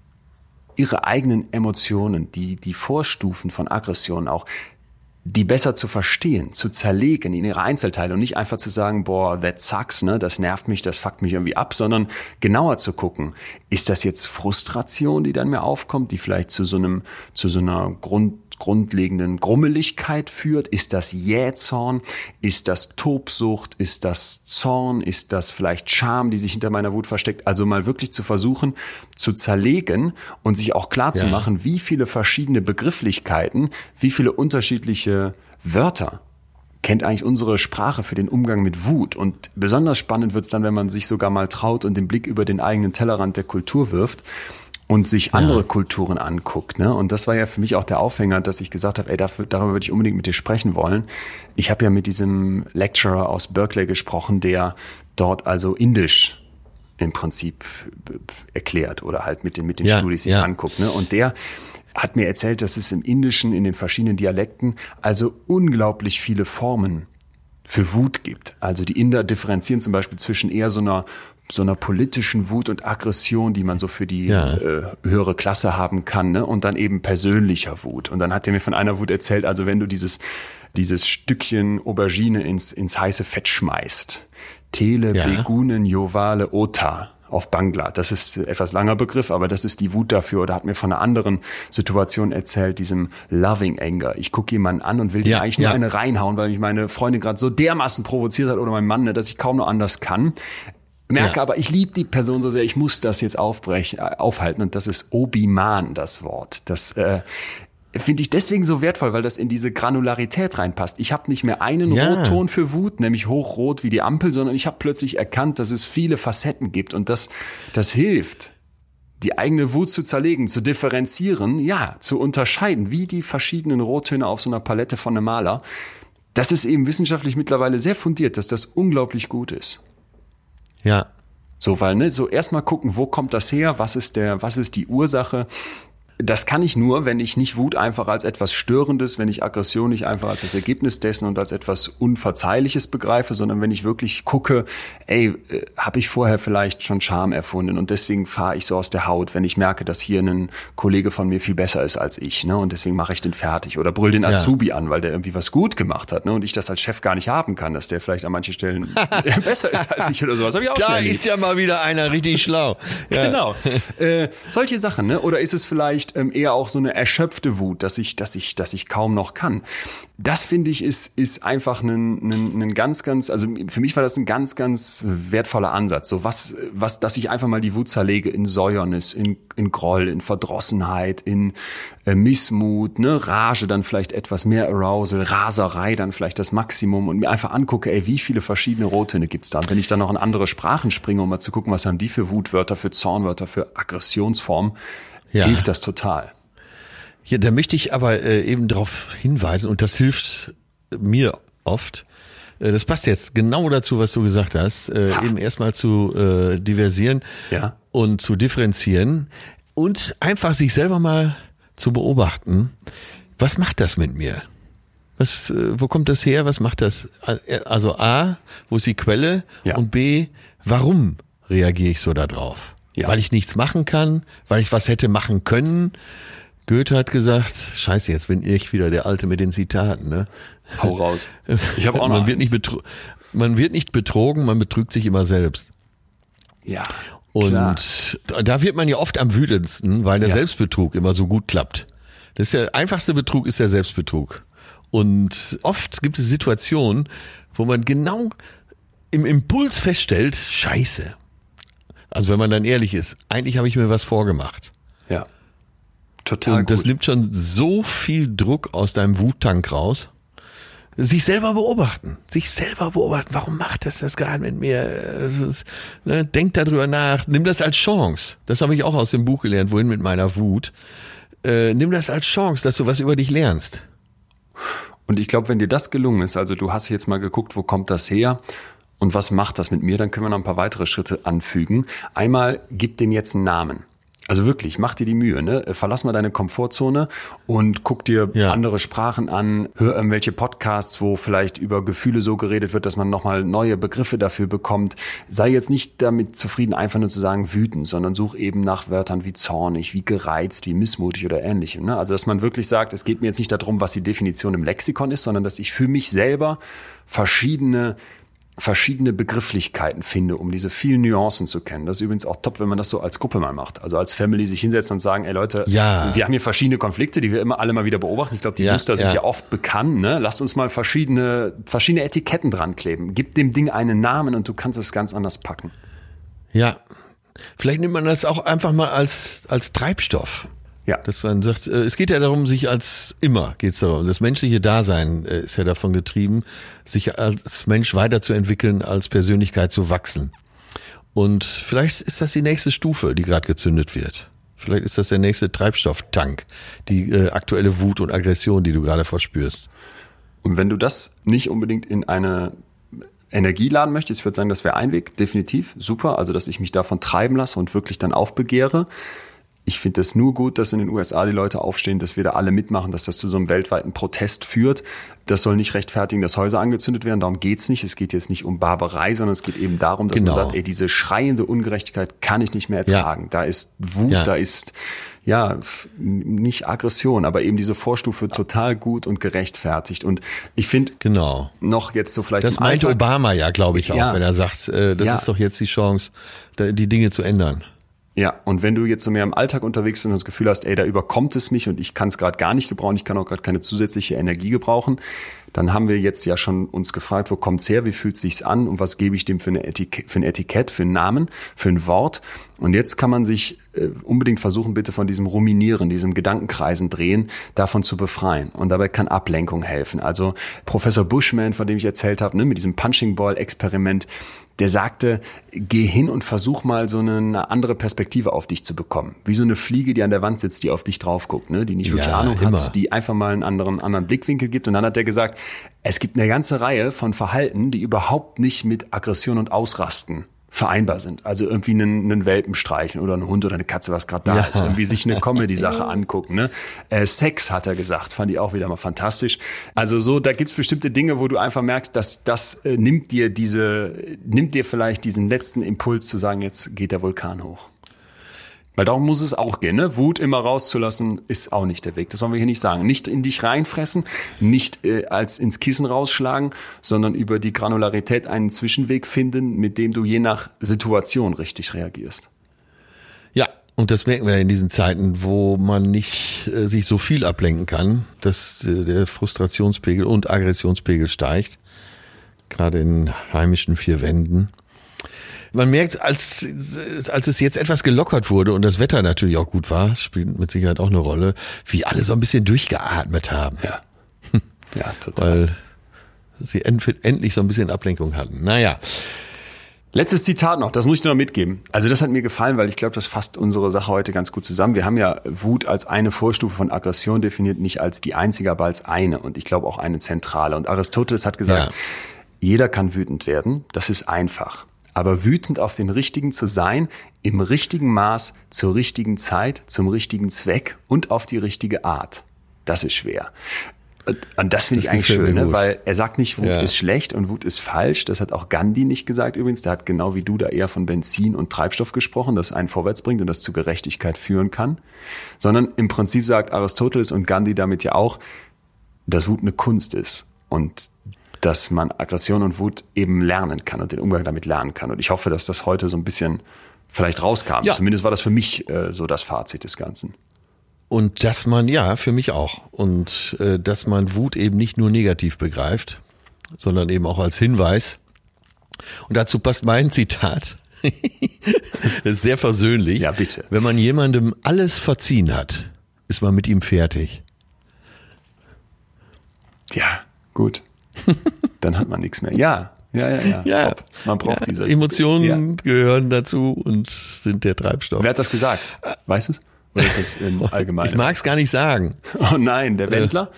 ihre eigenen Emotionen, die, die Vorstufen von Aggression auch, die besser zu verstehen, zu zerlegen in ihre Einzelteile und nicht einfach zu sagen, boah, that sucks, ne, das nervt mich, das fuckt mich irgendwie ab, sondern genauer zu gucken, ist das jetzt Frustration, die dann mir aufkommt, die vielleicht zu so einem, zu so einer Grund, grundlegenden Grummeligkeit führt? Ist das Jähzorn? Ist das Tobsucht? Ist das Zorn? Ist das vielleicht Scham, die sich hinter meiner Wut versteckt? Also mal wirklich zu versuchen, zu zerlegen und sich auch klar zu Ja. machen, wie viele verschiedene Begrifflichkeiten, wie viele unterschiedliche Wörter kennt eigentlich unsere Sprache für den Umgang mit Wut. Und besonders spannend wird's dann, wenn man sich sogar mal traut und den Blick über den eigenen Tellerrand der Kultur wirft und sich andere Kulturen anguckt. Ne? Und das war ja für mich auch der Aufhänger, dass ich gesagt habe, ey, dafür, darüber würde ich unbedingt mit dir sprechen wollen. Ich habe ja mit diesem Lecturer aus Berkeley gesprochen, der dort also Indisch im Prinzip erklärt oder halt mit den, mit den Ja, Studis sich ja. anguckt. Ne? Und der hat mir erzählt, dass es im Indischen, in den verschiedenen Dialekten, also unglaublich viele Formen für Wut gibt. Also die Inder differenzieren zum Beispiel zwischen eher so einer so einer politischen Wut und Aggression, die man so für die Ja. äh, höhere Klasse haben kann, ne? und dann eben persönlicher Wut. Und dann hat er mir von einer Wut erzählt, also wenn du dieses dieses Stückchen Aubergine ins ins heiße Fett schmeißt, Tele Ja. Begunen Jovale Ota auf Bangla. Das ist ein etwas langer Begriff, aber das ist die Wut dafür. Oder hat mir von einer anderen Situation erzählt, diesem Loving Anger. Ich gucke jemanden an und will Ja, dir eigentlich nur ja. eine reinhauen, weil mich meine Freundin gerade so dermaßen provoziert hat oder mein Mann, ne, dass ich kaum noch anders kann. Merke Ja. aber, ich liebe die Person so sehr, ich muss das jetzt aufbrechen, äh, aufhalten. Und das ist Obi-Man, das Wort. Das äh, finde ich deswegen so wertvoll, weil das in diese Granularität reinpasst. Ich habe nicht mehr einen Ja. Rotton für Wut, nämlich hochrot wie die Ampel, sondern ich habe plötzlich erkannt, dass es viele Facetten gibt und das, das hilft die eigene Wut zu zerlegen, zu differenzieren, ja, zu unterscheiden, wie die verschiedenen Rottöne auf so einer Palette von einem Maler. Das ist eben wissenschaftlich mittlerweile sehr fundiert, dass das unglaublich gut ist. Ja. So, weil, ne, so erstmal gucken, wo kommt das her, was ist der, was ist die Ursache? Das kann ich nur, wenn ich nicht Wut einfach als etwas Störendes, wenn ich Aggression nicht einfach als das Ergebnis dessen und als etwas Unverzeihliches begreife, sondern wenn ich wirklich gucke, ey, äh, habe ich vorher vielleicht schon Scham erfunden und deswegen fahre ich so aus der Haut, wenn ich merke, dass hier ein Kollege von mir viel besser ist als ich, ne, und deswegen mache ich den fertig oder brüll den Azubi an, weil der irgendwie was gut gemacht hat, ne, und ich das als Chef gar nicht haben kann, dass der vielleicht an manchen Stellen besser ist als ich oder sowas. Hab ich auch Da ist ja mal wieder einer richtig schlau. Ja. Genau. äh, solche Sachen, ne? Oder ist es vielleicht ähm, eher auch so eine erschöpfte Wut, dass ich, dass ich, dass ich kaum noch kann? Das finde ich ist, ist einfach ein, ein, ein ganz, ganz, also für mich war das ein ganz, ganz wertvoller Ansatz. So was, was, dass ich einfach mal die Wut zerlege in Säuernis, in, in Groll, in Verdrossenheit, in äh, Missmut, ne, Rage, dann vielleicht etwas mehr Arousal, Raserei, dann vielleicht das Maximum und mir einfach angucke, ey, wie viele verschiedene Rottöne gibt's da? Und wenn ich dann noch in andere Sprachen springe, um mal zu gucken, was haben die für Wutwörter, für Zornwörter, für Aggressionsformen, Ja. hilft das total. Ja, da möchte ich aber äh, eben darauf hinweisen, und das hilft mir oft. Äh, das passt jetzt genau dazu, was du gesagt hast. Äh, eben erstmal zu äh, diversieren Ja. und zu differenzieren und einfach sich selber mal zu beobachten. Was macht das mit mir? Was, äh, wo kommt das her? Was macht das? Also A, wo ist die Quelle? Ja. Und B, warum reagiere ich so darauf? Ja. Weil ich nichts machen kann, weil ich was hätte machen können. Goethe hat gesagt, scheiße, jetzt bin ich wieder der Alte mit den Zitaten. Ne? Hau raus. Ich habe auch noch man, wird nicht man wird nicht betrogen, man betrügt sich immer selbst. Ja. Und Klar. da wird man ja oft am wütendsten, weil der Ja. Selbstbetrug immer so gut klappt. Das ist der einfachste Betrug ist der Selbstbetrug. Und oft gibt es Situationen, wo man genau im Impuls feststellt, scheiße. Also wenn man dann ehrlich ist, eigentlich habe ich mir was vorgemacht. Ja. Total Und das gut. nimmt schon so viel Druck aus deinem Wuttank raus. Sich selber beobachten, sich selber beobachten. Warum macht das das gerade mit mir? Das- Ne? Denk darüber nach. Nimm das als Chance. Das habe ich auch aus dem Buch gelernt. Wohin mit meiner Wut? Äh, nimm das als Chance, dass du was über dich lernst. Und ich glaube, wenn dir das gelungen ist, also du hast jetzt mal geguckt, wo kommt das her und was macht das mit mir, dann können wir noch ein paar weitere Schritte anfügen. Einmal, gib dem jetzt einen Namen. Also wirklich, mach dir die Mühe, ne? Verlass mal deine Komfortzone und guck dir Ja. andere Sprachen an, hör irgendwelche Podcasts, wo vielleicht über Gefühle so geredet wird, dass man nochmal neue Begriffe dafür bekommt. Sei jetzt nicht damit zufrieden, einfach nur zu sagen wütend, sondern such eben nach Wörtern wie zornig, wie gereizt, wie missmutig oder ähnlichem. Ne? Also dass man wirklich sagt, es geht mir jetzt nicht darum, was die Definition im Lexikon ist, sondern dass ich für mich selber verschiedene verschiedene Begrifflichkeiten finde, um diese vielen Nuancen zu kennen. Das ist übrigens auch top, wenn man das so als Gruppe mal macht. Also als Family sich hinsetzen und sagen, ey Leute, Ja. wir haben hier verschiedene Konflikte, die wir immer alle mal wieder beobachten. Ich glaube, die Ja, Muster sind ja. ja oft bekannt. Ne? Lasst uns mal verschiedene, verschiedene Etiketten dran kleben. Gib dem Ding einen Namen und du kannst es ganz anders packen. Ja. Vielleicht nimmt man das auch einfach mal als, als Treibstoff. Ja. Dass man sagt, äh, es geht ja darum, sich als immer geht's darum. Das menschliche Dasein äh, ist ja davon getrieben, sich als Mensch weiterzuentwickeln, als Persönlichkeit zu wachsen. Und vielleicht ist das die nächste Stufe, die gerade gezündet wird. Vielleicht ist das der nächste Treibstofftank, die äh, aktuelle Wut und Aggression, die du gerade verspürst. Und wenn du das nicht unbedingt in eine Energie laden möchtest, ich würde sagen, das wäre ein Weg, definitiv, super. Also, dass ich mich davon treiben lasse und wirklich dann aufbegehre. Ich finde es nur gut, dass in den USA die Leute aufstehen, dass wir da alle mitmachen, dass das zu so einem weltweiten Protest führt. Das soll nicht rechtfertigen, dass Häuser angezündet werden. Darum geht's nicht. Es geht jetzt nicht um Barbarei, sondern es geht eben darum, dass Genau. man sagt, ey, diese schreiende Ungerechtigkeit kann ich nicht mehr ertragen. Da ist Wut, Ja. da ist ja nicht Aggression, aber eben diese Vorstufe total gut und gerechtfertigt. Und ich finde Genau. noch jetzt so vielleicht Das meinte Alltag, Obama ja, glaube ich, auch, Ja. wenn er sagt, äh, das Ja. ist doch jetzt die Chance, die Dinge zu ändern. Ja, und wenn du jetzt so mehr im Alltag unterwegs bist und das Gefühl hast, ey, da überkommt es mich und ich kann es gerade gar nicht gebrauchen, ich kann auch gerade keine zusätzliche Energie gebrauchen, dann haben wir jetzt ja schon uns gefragt, wo kommt's her, wie fühlt sich's an und was gebe ich dem für, eine Etikett, für ein Etikett, für einen Namen, für ein Wort. Und jetzt kann man sich äh, unbedingt versuchen, bitte von diesem Ruminieren, diesem Gedankenkreisen drehen, davon zu befreien. Und dabei kann Ablenkung helfen. Also Professor Bushman, von dem ich erzählt habe, ne, mit diesem Punching Ball Experiment, der sagte, geh hin und versuch mal so eine, andere Perspektive auf dich zu bekommen. Wie so eine Fliege, die an der Wand sitzt, die auf dich drauf guckt, ne? die nicht wirklich Ja, Ahnung immer. hat, die einfach mal einen anderen, anderen Blickwinkel gibt. Und dann hat er gesagt, es gibt eine ganze Reihe von Verhalten, die überhaupt nicht mit Aggression und Ausrasten vereinbar sind. Also irgendwie einen, einen Welpen streichen oder einen Hund oder eine Katze, was gerade da Ja. ist. Irgendwie sich eine Comedy-Sache angucken. Ne? Äh, Sex hat er gesagt, fand ich auch wieder mal fantastisch. Also so, da gibt's bestimmte Dinge, wo du einfach merkst, dass das äh, nimmt dir diese, nimmt dir vielleicht diesen letzten Impuls zu sagen, jetzt geht der Vulkan hoch. Weil darum muss es auch gehen, ne? Wut immer rauszulassen, ist auch nicht der Weg. Das wollen wir hier nicht sagen. Nicht in dich reinfressen, nicht äh, als ins Kissen rausschlagen, sondern über die Granularität einen Zwischenweg finden, mit dem du je nach Situation richtig reagierst. Ja, und das merken wir in diesen Zeiten, wo man nicht äh, sich so viel ablenken kann, dass äh, der Frustrationspegel und Aggressionspegel steigt, gerade in heimischen vier Wänden. Man merkt, als, als es jetzt etwas gelockert wurde und das Wetter natürlich auch gut war, spielt mit Sicherheit auch eine Rolle, wie alle so ein bisschen durchgeatmet haben, Ja. Ja, total. weil sie end, endlich so ein bisschen Ablenkung hatten. Naja, Letztes Zitat noch, das muss ich nur noch mitgeben. Also das hat mir gefallen, weil ich glaube, das fasst unsere Sache heute ganz gut zusammen. Wir haben ja Wut als eine Vorstufe von Aggression definiert, nicht als die einzige, aber als eine und ich glaube auch eine zentrale. Und Aristoteles hat gesagt, Ja. jeder kann wütend werden, das ist einfach. Aber wütend auf den Richtigen zu sein, im richtigen Maß, zur richtigen Zeit, zum richtigen Zweck und auf die richtige Art, das ist schwer. Und, und das finde ich eigentlich schön, ne? weil er sagt nicht, Wut Ja. ist schlecht und Wut ist falsch. Das hat auch Gandhi nicht gesagt übrigens. Der hat genau wie du da eher von Benzin und Treibstoff gesprochen, das einen vorwärts bringt und das zu Gerechtigkeit führen kann. Sondern im Prinzip sagt Aristoteles und Gandhi damit ja auch, dass Wut eine Kunst ist und dass man Aggression und Wut eben lernen kann und den Umgang damit lernen kann. Und ich hoffe, dass das heute so ein bisschen vielleicht rauskam. Ja. Zumindest war das für mich äh, so das Fazit des Ganzen. Und dass man, ja, für mich auch. Und äh, dass man Wut eben nicht nur negativ begreift, sondern eben auch als Hinweis. Und dazu passt mein Zitat. das ist sehr versöhnlich. Ja, bitte. Wenn man jemandem alles verziehen hat, ist man mit ihm fertig. Ja, gut. Dann hat man nichts mehr. Ja, ja, ja, ja. Top. Man braucht ja, diese Emotionen Ja. gehören dazu und sind der Treibstoff. Wer hat das gesagt? Weißt du Oder ist das im Allgemeinen? Ich mag es gar nicht sagen. Oh nein, der Wendler?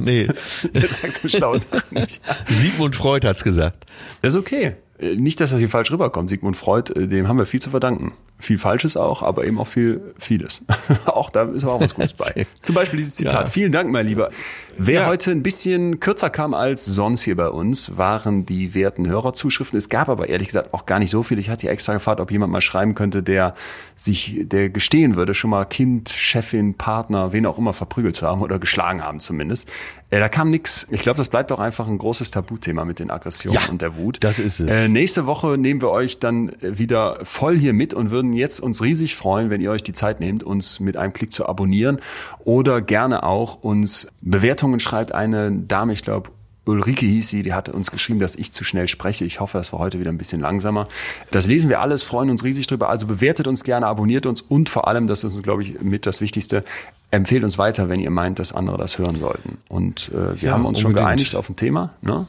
nee, Der sagt so schlaue Sachen nicht. Sigmund Freud hat's gesagt. Das ist okay. Äh, Nicht, dass das hier falsch rüberkommt. Sigmund Freud, äh, dem haben wir viel zu verdanken. Viel Falsches auch, aber eben auch viel Vieles. auch da ist aber auch was Gutes bei. Zum Beispiel dieses Zitat. Ja. Vielen Dank, mein Lieber. Wer Ja. heute ein bisschen kürzer kam als sonst hier bei uns, waren die werten Hörerzuschriften. Es gab aber ehrlich gesagt auch gar nicht so viel. Ich hatte hier extra gefragt, ob jemand mal schreiben könnte, der sich, der gestehen würde, schon mal Kind, Chefin, Partner, wen auch immer verprügelt zu haben oder geschlagen haben zumindest. Äh, da kam nix. Ich glaube, das bleibt doch einfach ein großes Tabuthema mit den Aggressionen Ja, und der Wut. das ist es. Äh, nächste Woche nehmen wir euch dann wieder voll hier mit und würden jetzt uns riesig freuen, wenn ihr euch die Zeit nehmt, uns mit einem Klick zu abonnieren oder gerne auch uns Bewertungen schreibt. Eine Dame, ich glaube, Ulrike hieß sie, die hatte uns geschrieben, dass ich zu schnell spreche. Ich hoffe, das war heute wieder ein bisschen langsamer. Das lesen wir alles, freuen uns riesig drüber. Also bewertet uns gerne, abonniert uns und vor allem, das ist, glaube ich, mit das Wichtigste, empfehlt uns weiter, wenn ihr meint, dass andere das hören sollten. Und äh, wir Ja, haben uns schon unbedingt. geeinigt auf ein Thema. Ne?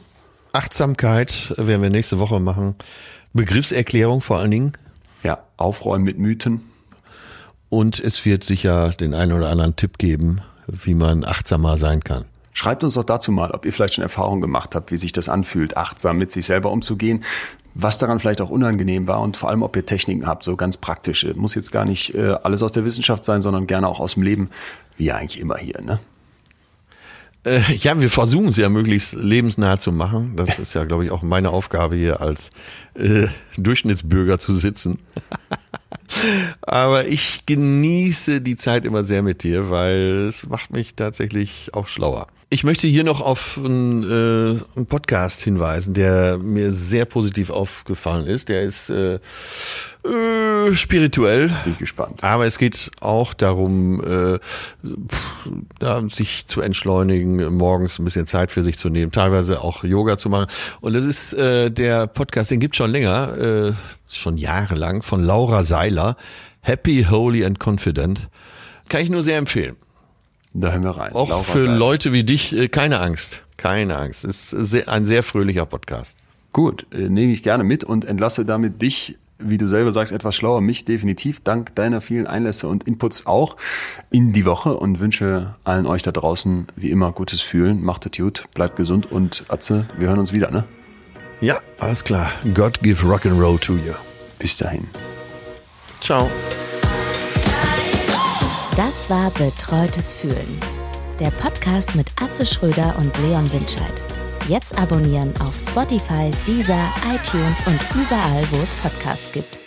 Achtsamkeit werden wir nächste Woche machen. Begriffserklärung vor allen Dingen. Ja, aufräumen mit Mythen. Und es wird sicher den einen oder anderen Tipp geben, wie man achtsamer sein kann. Schreibt uns doch dazu mal, ob ihr vielleicht schon Erfahrung gemacht habt, wie sich das anfühlt, achtsam mit sich selber umzugehen, was daran vielleicht auch unangenehm war und vor allem, ob ihr Techniken habt, so ganz praktische. Muss jetzt gar nicht äh, alles aus der Wissenschaft sein, sondern gerne auch aus dem Leben, wie ja eigentlich immer hier. Ne? Äh, ja, wir versuchen es ja möglichst lebensnah zu machen. Das ist ja, glaube ich, auch meine Aufgabe hier als äh, Durchschnittsbürger zu sitzen. Aber ich genieße die Zeit immer sehr mit dir, weil es macht mich tatsächlich auch schlauer. Ich möchte hier noch auf einen, äh, einen Podcast hinweisen, der mir sehr positiv aufgefallen ist. Der ist äh, äh, spirituell, Bin ich gespannt. aber es geht auch darum, äh, pf, ja, sich zu entschleunigen, morgens ein bisschen Zeit für sich zu nehmen, teilweise auch Yoga zu machen. Und das ist äh, der Podcast, den gibt schon länger, äh, schon jahrelang, von Laura Seiler. Happy, Holy and Confident. Kann ich nur sehr empfehlen. Da hören wir rein. Auch Laura für. Leute wie dich, äh, keine Angst. Keine Angst. Es ist sehr, ein sehr fröhlicher Podcast. Gut, äh, nehme ich gerne mit und entlasse damit dich, wie du selber sagst, etwas schlauer, mich definitiv, dank deiner vielen Einlässe und Inputs auch in die Woche und wünsche allen euch da draußen wie immer gutes Fühlen. Macht es gut, bleibt gesund und Atze, wir hören uns wieder, ne? Ja, alles klar. God give rock and roll to you. Bis dahin. Ciao. Das war Betreutes Fühlen. Der Podcast mit Atze Schröder und Leon Winscheid. Jetzt abonnieren auf Spotify, Deezer, iTunes und überall, wo es Podcasts gibt.